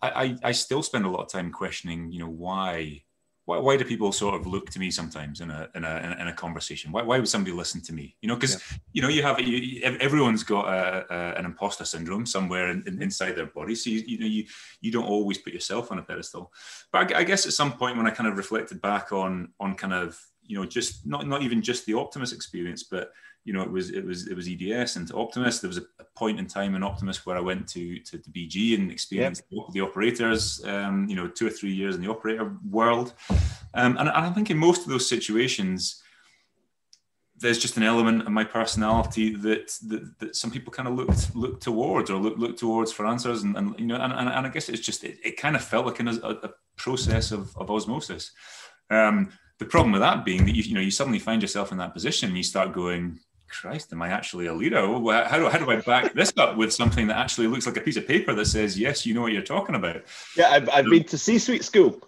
I, I, I still spend a lot of time questioning, you know, why why, why do people sort of look to me sometimes in a in a in a conversation? Why, why would somebody listen to me? You know, because yeah. you know you have you, everyone's got a, a, an imposter syndrome somewhere in, in, mm-hmm. inside their body, so you, you know you you don't always put yourself on a pedestal. But I, I guess at some point when I kind of reflected back on on kind of you know, just not not even just the Optimus experience, but you know, it was it was it was EDS and Optimus. There was a, a point in time in Optimus where I went to to, to BG and experienced yep. the, the, operators. Um, you know, two or three years in the operator world, um, and, and I think in most of those situations, there's just an element of my personality that that, that some people kind of looked look towards or look look towards for answers, and, and you know, and, and, and I guess it's just it, it kind of felt like a, a process of, of osmosis. Um, the problem with that being that you, you know you suddenly find yourself in that position and you start going Christ, am I actually a leader? How do, how do I back this up with something that actually looks like a piece of paper that says, yes, you know what you're talking about? Yeah, I've, I've been to C-suite school.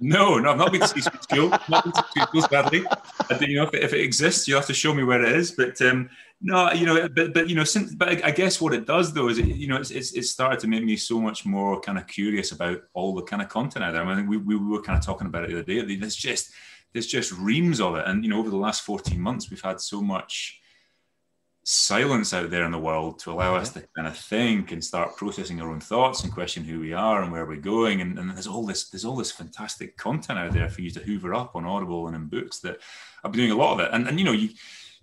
No, no, I've not been to C-suite school. Not been to C-suite school, sadly. I think, you know, if it, if it exists, you have to show me where it is. But um, no, you know, but but you know, since but I, I guess what it does though is it, you know, it's, it's it's started to make me so much more kind of curious about all the kind of content out there. I mean, we we were kind of talking about it the other day. It's just there's just reams of it. And you know, over the last 14 months, we've had so much, silence out there in the world to allow us to kind of think and start processing our own thoughts and question who we are and where we're going. And, and, there's all this there's all this fantastic content out there for you to hoover up on Audible and in books that I've been doing a lot of it. And, and you know, you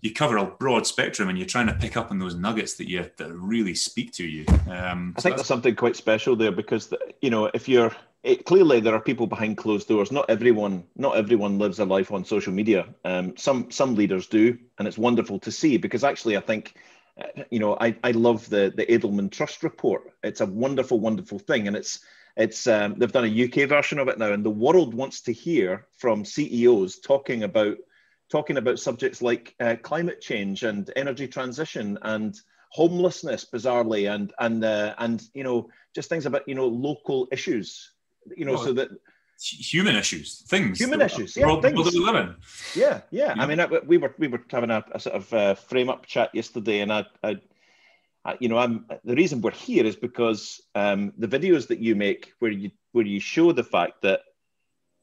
you cover a broad spectrum and you're trying to pick up on those nuggets that you that really speak to you. Um, I so think there's something quite special there because you know if you're it, clearly there are people behind closed doors. Not everyone not everyone lives a life on social media. Um, some some leaders do, and it's wonderful to see because actually I think. Uh, you know, I, I love the the Edelman Trust report. It's a wonderful, wonderful thing, and it's it's um, they've done a UK version of it now, and the world wants to hear from CEOs talking about talking about subjects like uh, climate change and energy transition and homelessness, bizarrely, and and uh, and you know just things about you know local issues, you know, well, so that human issues, things, human issues, yeah, world, things. World that we live in. Yeah, yeah. yeah. I mean, we were we were having a, a sort of uh, frame up chat yesterday, and I, I, I, you know, I'm the reason we're here is because um, the videos that you make, where you where you show the fact that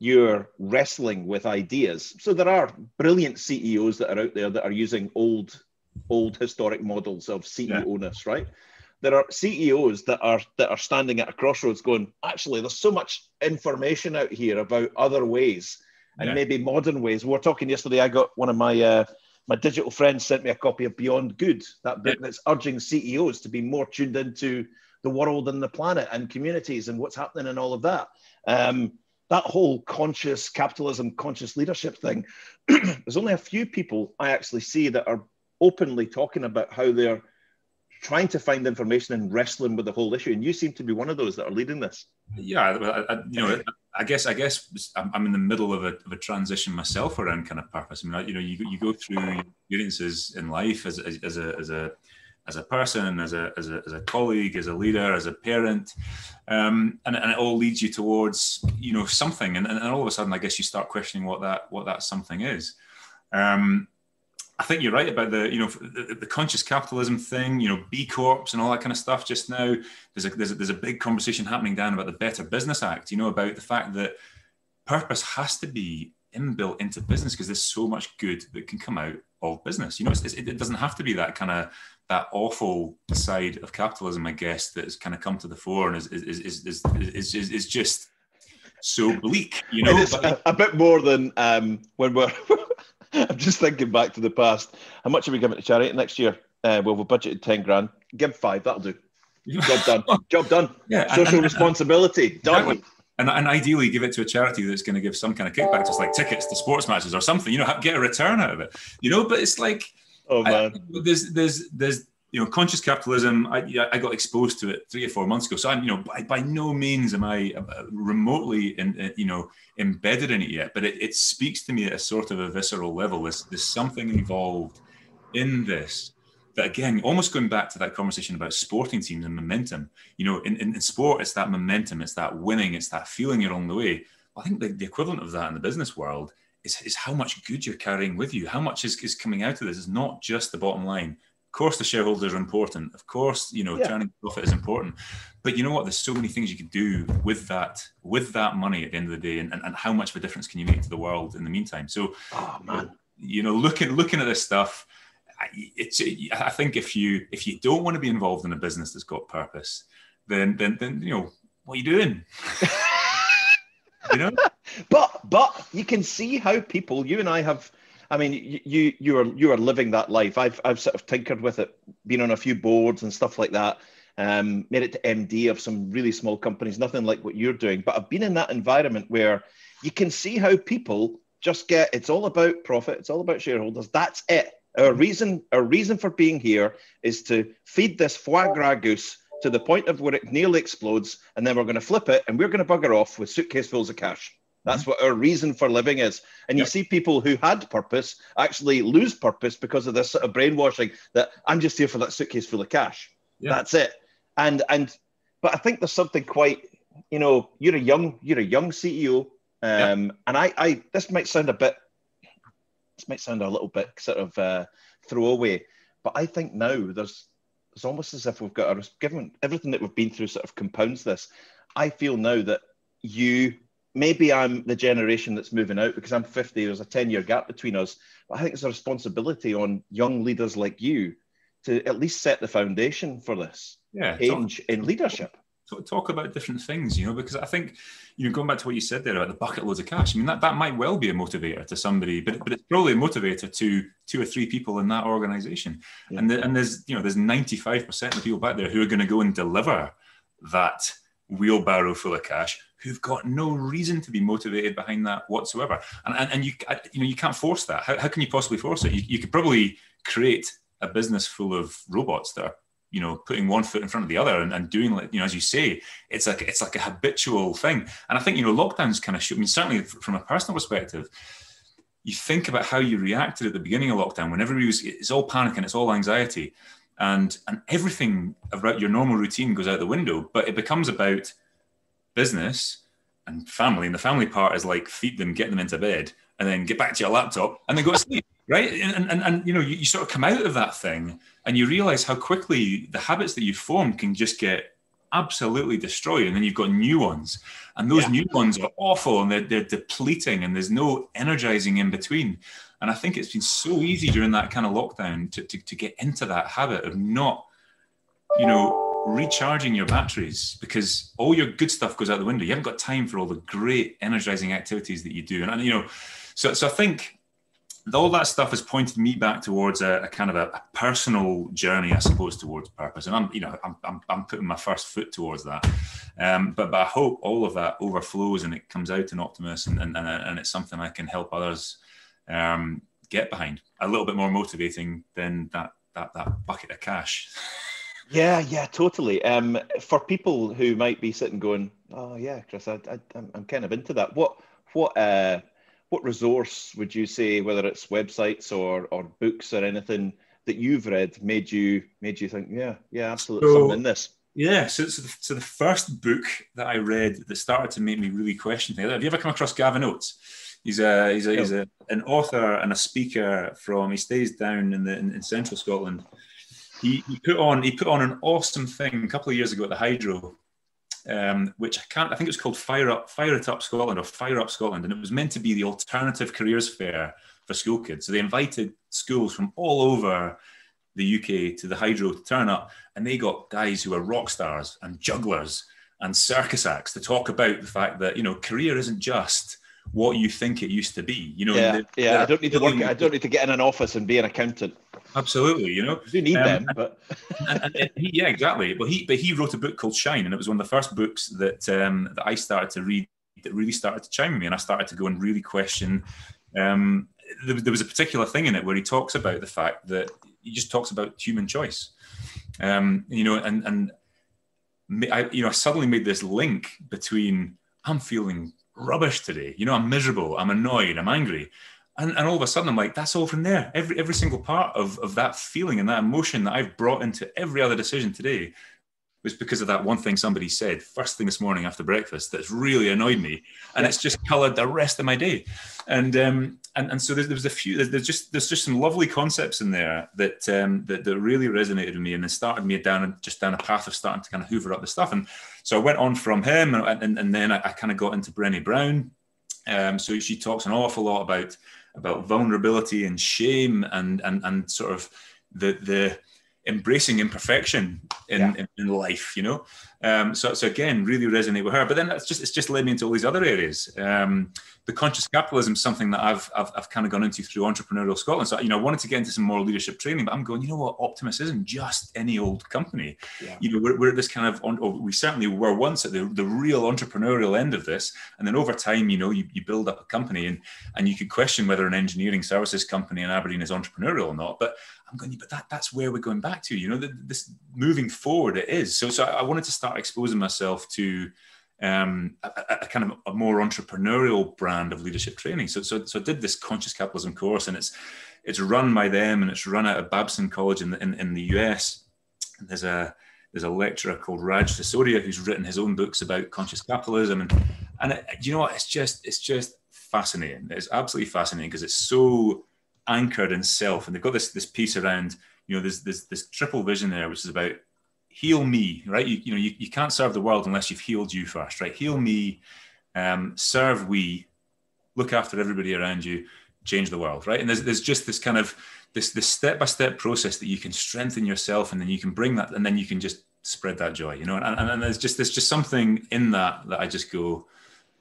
you're wrestling with ideas. So there are brilliant CEOs that are out there that are using old, old historic models of CEO-ness, yeah. right? There are CEOs that are that are standing at a crossroads, going, actually, there's so much information out here about other ways and yeah. maybe modern ways. We were talking yesterday. I got one of my uh, my digital friends sent me a copy of Beyond Good, that book yeah. that's urging CEOs to be more tuned into the world and the planet and communities and what's happening and all of that. Um, that whole conscious capitalism, conscious leadership thing, there's only a few people I actually see that are openly talking about how they're trying to find information and wrestling with the whole issue. And you seem to be one of those that are leading this. Yeah, I, I, you know, I guess I guess I'm, in the middle of a, of a transition myself around kind of purpose. I mean, you know, you, you go through experiences in life as, as, as a as a as a person, as a, as a, as a colleague, as a leader, as a parent. Um, and, and it all leads you towards, you know, something. And, and all of a sudden, I guess you start questioning what that, what that something is. Um, I think you're right about the, you know, the, the, conscious capitalism thing, you know, B Corps and all that kind of stuff just now. There's a, there's a, there's a big conversation happening down about the Better Business Act, you know, about the fact that purpose has to be inbuilt into business because there's so much good that can come out of business. You know, it doesn't have to be that kind of that awful side of capitalism, I guess, that has kind of come to the fore and is is is is is, is, is just so bleak. You know, it's a, a, bit more than um, when we're. I'm just thinking back to the past. How much are we giving to charity next year? Uh, well, we budgeted ten grand. Give five. That'll do. Job done. Job done. Yeah. Social and, and, responsibility done. Exactly. And, and ideally, give it to a charity that's going to give some kind of kickback, just like tickets to sports matches or something. You know, get a return out of it. You know, but it's like Oh man, I, there's there's there's you know conscious capitalism. I I got exposed to it three or four months ago, so I'm you know by, by no means am I uh, remotely in, uh, you know embedded in it yet, but it, it speaks to me at a sort of a visceral level. There's there's something involved in this that again, almost going back to that conversation about sporting teams and momentum, you know, in, in, in, sport, it's that momentum, it's that winning, it's that feeling along the way. I think the, the equivalent of that in the business world is, is how much good you're carrying with you. How much is, is coming out of this is not just the bottom line. Of course, the shareholders are important. Of course, you know, yeah. turning profit is important. But you know what? There's so many things you could do with that, with that money at the end of the day, and, and, and how much of a difference can you make to the world in the meantime? So, oh, man. you know, looking looking at this stuff, it's. I think if you if you don't want to be involved in a business that's got purpose, then then then you know what are you doing? you know but but you can see how people you and i have i mean you you are you are living that life. I've i've sort of tinkered with it been on a few boards and stuff like that um, made it to md of some really small companies nothing like what you're doing. But i've been in that environment where you can see how people just get it's all about profit it's all about shareholders. That's it. Our reason our reason for being here is to feed this foie gras goose to the point of where it nearly explodes, and then we're going to flip it and we're going to bugger off with suitcase fulls of cash. That's mm-hmm. what our reason for living is. And yep. you see people who had purpose actually lose purpose because of this sort of brainwashing that I'm just here for that suitcase full of cash. Yep. That's it. And and but I think there's something quite, you know, you're a young you're a young CEO, um, yep. and I I this might sound a bit this might sound a little bit sort of uh, throwaway, but I think now there's it's almost as if we've got a given everything that we've been through sort of compounds this. I feel now that you maybe I'm the generation that's moving out because I'm 50. There's a 10 year gap between us. But I think it's a responsibility on young leaders like you to at least set the foundation for this yeah, change talk, in leadership. Talk about different things, you know, because I think you know, going back to what you said there about the bucket loads of cash. I mean, that, that might well be a motivator to somebody, but but it's probably a motivator to two or three people in that organization. Yeah. And the, and there's you know there's 95 percent of the people back there who are going to go and deliver that wheelbarrow full of cash who've got no reason to be motivated behind that whatsoever. And, and, and you, you know, you can't force that. How, how can you possibly force it? You, you could probably create a business full of robots that are, you know, putting one foot in front of the other and, and doing like, you know, as you say, it's like, it's like a habitual thing. And I think, you know, lockdowns kind of show, I mean, certainly from a personal perspective, you think about how you reacted at the beginning of lockdown when everybody was, it's all panic and it's all anxiety and and everything about your normal routine goes out the window but it becomes about business and family and the family part is like feed them get them into bed and then get back to your laptop and then go to sleep right? And, and, and you know you, you sort of come out of that thing and you realize how quickly the habits that you've formed can just get absolutely destroyed and then you've got new ones. And those yeah. new ones are awful and they're, they're depleting and there's no energizing in between. And I think it's been so easy during that kind of lockdown to, to, to get into that habit of not, you know, recharging your batteries because all your good stuff goes out the window. You haven't got time for all the great energizing activities that you do. And, you know, so, so I think all that stuff has pointed me back towards a, a kind of a, a, personal journey, I suppose, towards purpose. And I'm, you know, I'm, I'm, I'm putting my first foot towards that. Um, but, but I hope all of that overflows and it comes out in Optimus and, and, and it's something I can help others um, get behind. A little bit more motivating than that that that bucket of cash. Yeah, yeah, totally. Um, for people who might be sitting going, "Oh yeah, Chris, I, I, I'm kind of into that." What what uh, what resource would you say, whether it's websites or or books or anything that you've read, made you made you think, "Yeah, yeah, absolutely, so, something in this." Yeah, so, so the, so the first book that I read that started to make me really question things. Have you ever come across Gavin Oattes? He's a he's a, he's a an author and a speaker from. He stays down in the in, in central Scotland. He, he put on he put on an awesome thing a couple of years ago at the Hydro, um, which I can't. I think it was called Fire Up Fire It Up Scotland or Fire Up Scotland, and it was meant to be the alternative careers fair for school kids. So they invited schools from all over the UK to the Hydro to turn up, and they got guys who are rock stars and jugglers and circus acts to talk about the fact that you know career isn't just what you think it used to be. You know, yeah, the, yeah. I don't need to work. I don't need to get in an office and be an accountant. Absolutely, you know, you need um, them, but and, and, and he, yeah, exactly. But he, but he wrote a book called Shine, and it was one of the first books that um, that I started to read that really started to chime me, and I started to go and really question. Um, there, there was a particular thing in it where he talks about the fact that he just talks about human choice, um, you know, and and I, you know, I suddenly made this link between I'm feeling rubbish today. You know, I'm miserable, I'm annoyed, I'm angry. And, and all of a sudden I'm like, that's all from there. Every every single part of, of that feeling and that emotion that I've brought into every other decision today was because of that one thing somebody said first thing this morning after breakfast that's really annoyed me, and yeah. it's just coloured the rest of my day. And um, and and so there's, there's a few there's just there's just some lovely concepts in there that um, that, that really resonated with me and it started me down and just down a path of starting to kind of hoover up the stuff. And so I went on from him, and and, and then I, I kind of got into Brené Brown. Um, so she talks an awful lot about about vulnerability and shame and and and sort of the the embracing imperfection in, yeah. in, in, life, you know. Um, so, so again, really resonate with her. But then that's just it's just led me into all these other areas. Um, the conscious capitalism is something that I've, I've, I've kind of gone into through entrepreneurial Scotland. So you know, I wanted to get into some more leadership training, but I'm going, you know what, Optimus isn't just any old company. Yeah. You know, we're, we're at this kind of, or we certainly were once at the, the real entrepreneurial end of this, and then over time, you know, you, you build up a company, and and you could question whether an engineering services company in Aberdeen is entrepreneurial or not. But I'm going, but that, that's where we're going back to. You know, this moving forward, it is. So, so I wanted to start exposing myself to um, a, a, kind of a more entrepreneurial brand of leadership training. So, so, so I did this conscious capitalism course, and it's it's run by them, and it's run out of Babson College in the, in, in the US. There's a there's a lecturer called Raj Sisodia who's written his own books about conscious capitalism, and and it, you know what? It's just it's just fascinating. It's absolutely fascinating because it's so anchored in self, and they've got this this piece around you know there's this this triple vision there, which is about heal me, right? You, you know you, you can't serve the world unless you've healed you first, right? Heal me, um, serve we, look after everybody around you, change the world, right? And there's there's just this kind of this this step by step process that you can strengthen yourself, and then you can bring that, and then you can just spread that joy, you know. And, and, and there's just there's just something in that that I just go,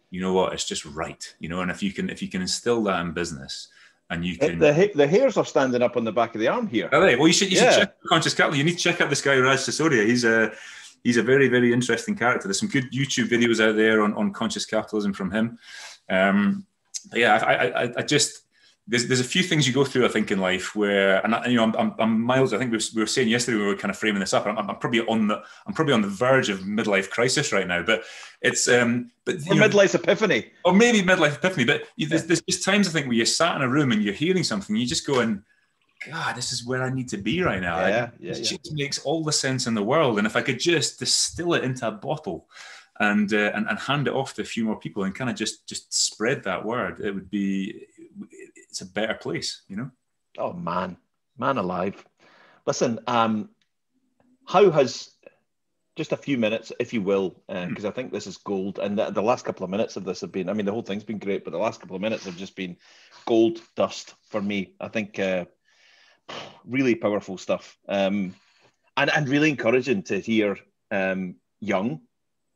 you know what, it's just right, you know. And if you can if you can instill that in business, and you can the the hairs are standing up on the back of the arm here. Are they? Well, you should you yeah. should check Conscious Capital. You need to check out this guy Raj Sisodia. He's a he's a very very interesting character. There's some good YouTube videos out there on on conscious capitalism from him. Um, yeah, I, I, I just there's there's a few things you go through, I think, in life where, and I, you know, I'm, I'm, I'm, miles. I think we were, we were saying yesterday we were kind of framing this up. I'm, I'm, probably on the I'm probably on the verge of midlife crisis right now. But it's um, but or know, midlife epiphany, or maybe midlife epiphany. But there's, there's just times I think where you're sat in a room and you're hearing something, you just go and God, this is where I need to be right now. Yeah, yeah, it yeah. makes all the sense in the world. And if I could just distill it into a bottle and, uh, and and hand it off to a few more people and kind of just just spread that word, it would be it's a better place, you know. Oh man, man alive! Listen, um, how has just a few minutes, if you will, because uh, mm. I think this is gold. And the, the, last couple of minutes of this have been, I mean, the whole thing's been great, but the last couple of minutes have just been gold dust for me. I think uh, really powerful stuff, um, and and really encouraging to hear um, young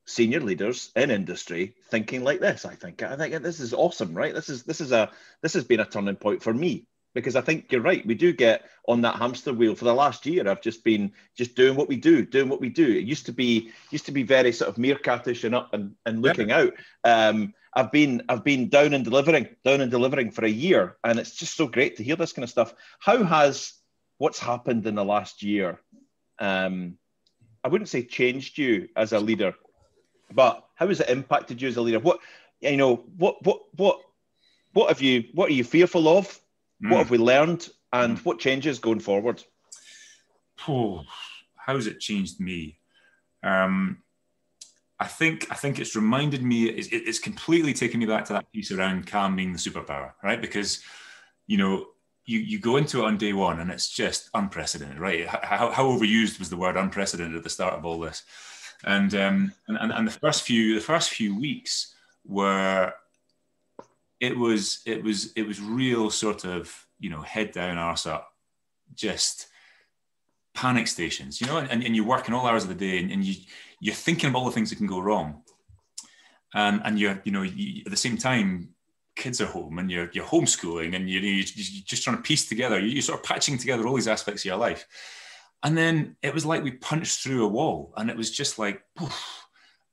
senior leaders in industry thinking like this. I think I think this is awesome, right? This is this is a this has been a turning point for me because I think you're right. We do get on that hamster wheel for the last year. I've just been just doing what we do, doing what we do. It used to be used to be very sort of meerkatish and up and, and looking yeah. out. Um, I've been I've been down and delivering, down and delivering for a year, and it's just so great to hear this kind of stuff. How has what's happened in the last year? Um, I wouldn't say changed you as a leader, but how has it impacted you as a leader? What you know, what what what what have you what are you fearful of? Mm. What have we learned and mm. what changes going forward? Oh, how's it changed me? Um, I think I think it's reminded me. It's, it's completely taken me back to that piece around calm being the superpower, right? Because you know you, you go into it on day one and it's just unprecedented, right? How, how overused was the word unprecedented at the start of all this? And, um, and, and the first few the first few weeks were it was it was it was real sort of you know head down arse up just panic stations you know and, and you're working all hours of the day and, and you you're thinking of all the things that can go wrong. And and you're you know you, at the same time kids are home and you're you're homeschooling and you're, you're just trying to piece together you're sort of patching together all these aspects of your life and then it was like we punched through a wall and it was just like poof,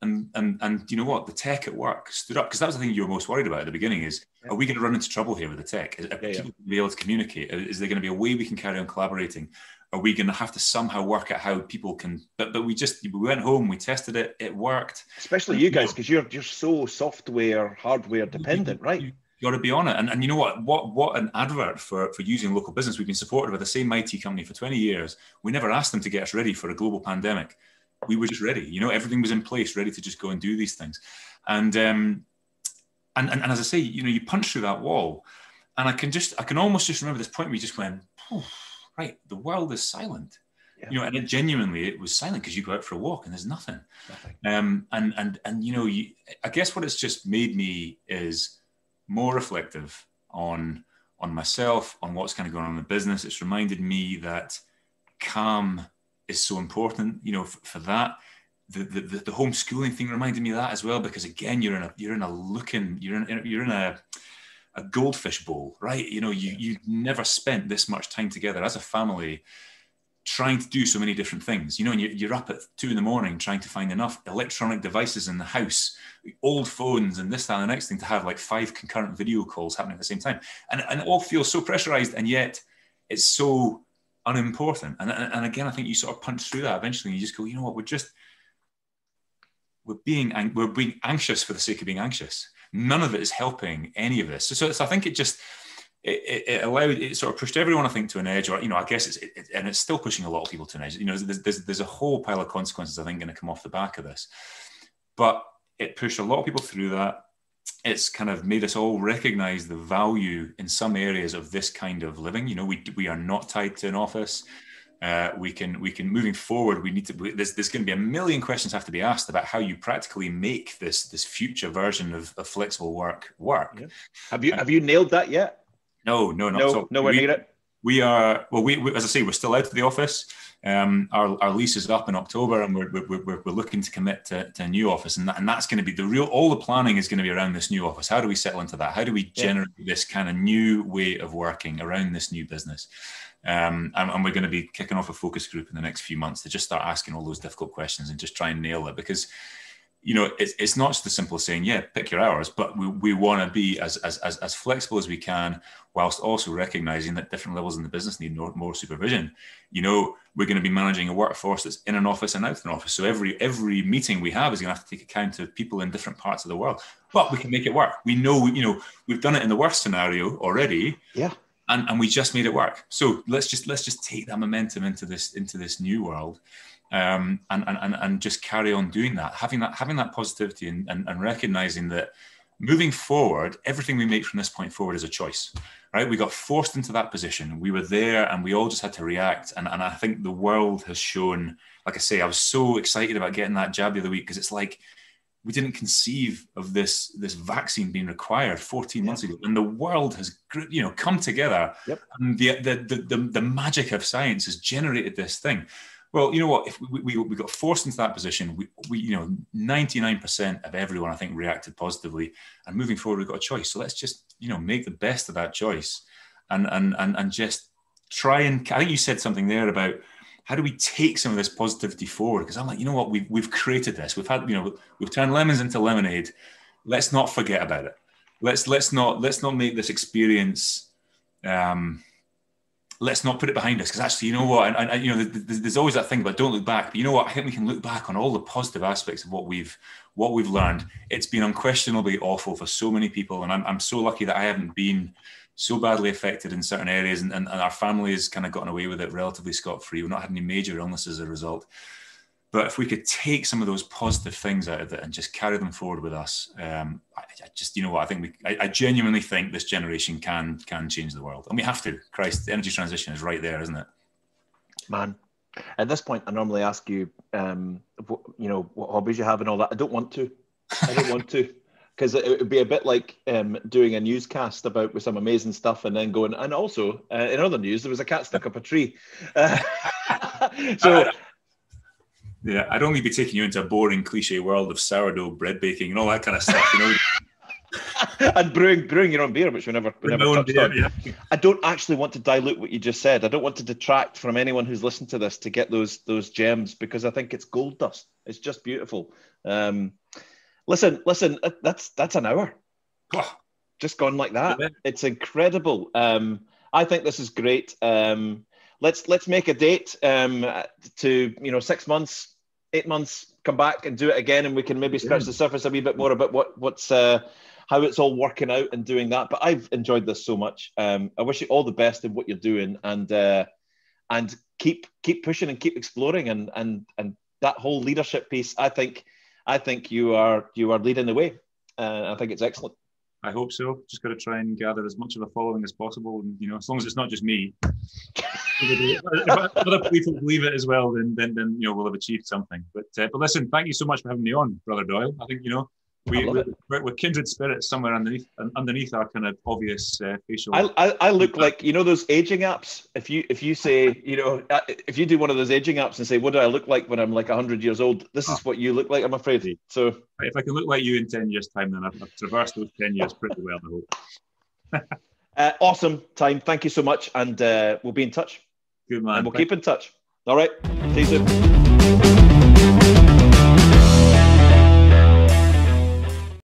and and and you know what? The tech at work stood up because that was the thing you were most worried about at the beginning is are we going to run into trouble here with the tech? Are yeah, people yeah. going to be able to communicate? Is there going to be a way we can carry on collaborating? Are we going to have to somehow work out how people can but but we just we went home we tested it it worked. Especially you guys because you're you're so software hardware dependent right you, got to be on it and, and you know what what what an advert for for using local business we've been supported by the same IT company for 20 years we never asked them to get us ready for a global pandemic we were just ready. You know, everything was in place, ready to just go and do these things. And um, and, and, and as I say, you know, you punch through that wall, and I can just, I can almost just remember this point where you just went, right, the world is silent. Yeah. You know, and it genuinely it was silent because you go out for a walk and there's nothing. nothing. Um, and and and you know, you, I guess what it's just made me is more reflective on on myself, on what's kind of going on in the business. It's reminded me that calm is so important, you know, for, for that. The, the, the homeschooling thing reminded me of that as well because again you're in a you're in a looking you're in you're in a a goldfish bowl right you know you you never spent this much time together as a family trying to do so many different things you know and you're up at two in the morning trying to find enough electronic devices in the house old phones and this that and the next thing to have like five concurrent video calls happening at the same time and, and it all feels so pressurized and yet it's so unimportant. And, and again, I think you sort of punch through that eventually. And you just go, you know what? We're just we're being we're being anxious for the sake of being anxious. None of it is helping any of this. So, so I think it just it, it, allowed it sort of pushed everyone I think to an edge, or you know, I guess it's it, and it's still pushing a lot of people to an edge. You know, there's there's, there's a whole pile of consequences I think going to come off the back of this, but it pushed a lot of people through that it's kind of made us all recognize the value in some areas of this kind of living. You know, we, we are not tied to an office. Uh, we can we can moving forward. We need to. There's, there's going to be a million questions have to be asked about how you practically make this this future version of, of flexible work work. Yeah. Have you have you nailed that yet? No, no, not no, so. nowhere we, near it. We are well. We, we, as I say, we're still out of the office. Um, our, our lease is up in October, and we're, we're, we're, we're looking to commit to, to a new office, and that, and that's going to be the real. All the planning is going to be around this new office. How do we settle into that? How do we generate yeah. this kind of new way of working around this new business? Um, and, and, we're going to be kicking off a focus group in the next few months to just start asking all those difficult questions and just try and nail it because you know, it's, it's not just the simple saying, yeah, pick your hours, but we, we want to be as, as, as, as flexible as we can, whilst also recognizing that different levels in the business need more, more supervision. You know, we're going to be managing a workforce that's in an office and out of an office. So every, every meeting we have is going to have to take account of people in different parts of the world, but we can make it work. We know, you know, we've done it in the worst scenario already. Yeah. And, and we just made it work. So let's just, let's just take that momentum into this, into this new world um, and, and, and just carry on doing that, having that, having that positivity and, and, and recognizing that moving forward, everything we make from this point forward is a choice, right? We got forced into that position. We were there and we all just had to react. And, and I think the world has shown, like I say, I was so excited about getting that jab the other week because it's like, we didn't conceive of this this vaccine being required 14 months ago and the world has you know come together yep. and the, the the, the magic of science has generated this thing well, you know what? If we, we, we got forced into that position, we, we, you know, 99% of everyone, I think, reacted positively. And moving forward, we've got a choice. So let's just, you know, make the best of that choice and, and, and, and just try and, I think you said something there about how do we take some of this positivity forward? Because I'm like, you know what? We've, we've created this. We've had, you know, we've turned lemons into lemonade. Let's not forget about it. Let's, let's not, let's not make this experience, um, let's not put it behind us because actually, you know what? And, and, you know, there's always that thing about don't look back. But you know what? I think we can look back on all the positive aspects of what we've what we've learned. It's been unquestionably awful for so many people, and I'm, I'm so lucky that I haven't been so badly affected in certain areas, and, and, and our family has kind of gotten away with it relatively scot free. We've not had any major illnesses as a result. But if we could take some of those positive things out of it and just carry them forward with us, um, I, I, just you know what I think we, I, I, genuinely think this generation can can change the world, and we have to. Christ, the energy transition is right there, isn't it? Man, at this point, I normally ask you, um, you know, what hobbies you have and all that. I don't want to. I don't want to. Because it would be a bit like um, doing a newscast about with some amazing stuff, and then going. And also, uh, in other news, there was a cat stuck up a tree. Uh, so yeah, I'd only be taking you into a boring cliche world of sourdough bread baking and all that kind of stuff, you know. and brewing brewing your own beer, which we never, we never touched beer, on. Yeah. I don't actually want to dilute what you just said. I don't want to detract from anyone who's listened to this to get those those gems because I think it's gold dust. It's just beautiful. Um, listen, listen, that's that's an hour. just gone like that. It's incredible. Um, I think this is great. Um, let's let's make a date um, to you know six months eight months, come back and do it again, and we can maybe scratch yeah. the surface a wee bit more about what what's uh, how it's all working out and doing that. But I've enjoyed this so much. Um, I wish you all the best in what you're doing, and uh, and keep keep pushing and keep exploring, and and and that whole leadership piece. I think I think you are you are leading the way. Uh, I think it's excellent. I hope so. Just got to try and gather as much of a following as possible, and you know, as long as it's not just me. if other people believe it as well, then then then you know we'll have achieved something. But uh, but listen, thank you so much for having me on, brother Doyle. I think you know we, we're, we're, kindred spirits somewhere underneath underneath our kind of obvious uh, facial. I, I, I look like you know those aging apps. If you if you say you know uh, if you do one of those aging apps and say what do I look like when I'm like hundred years old, this is ah. what you look like. I'm afraid. So if I can look like you in ten years' time, then I've, I've traversed those ten years pretty well. I hope. uh, awesome time. Thank you so much, and uh, we'll be in touch. Good man. And we'll Thank keep in touch. All right. See you soon.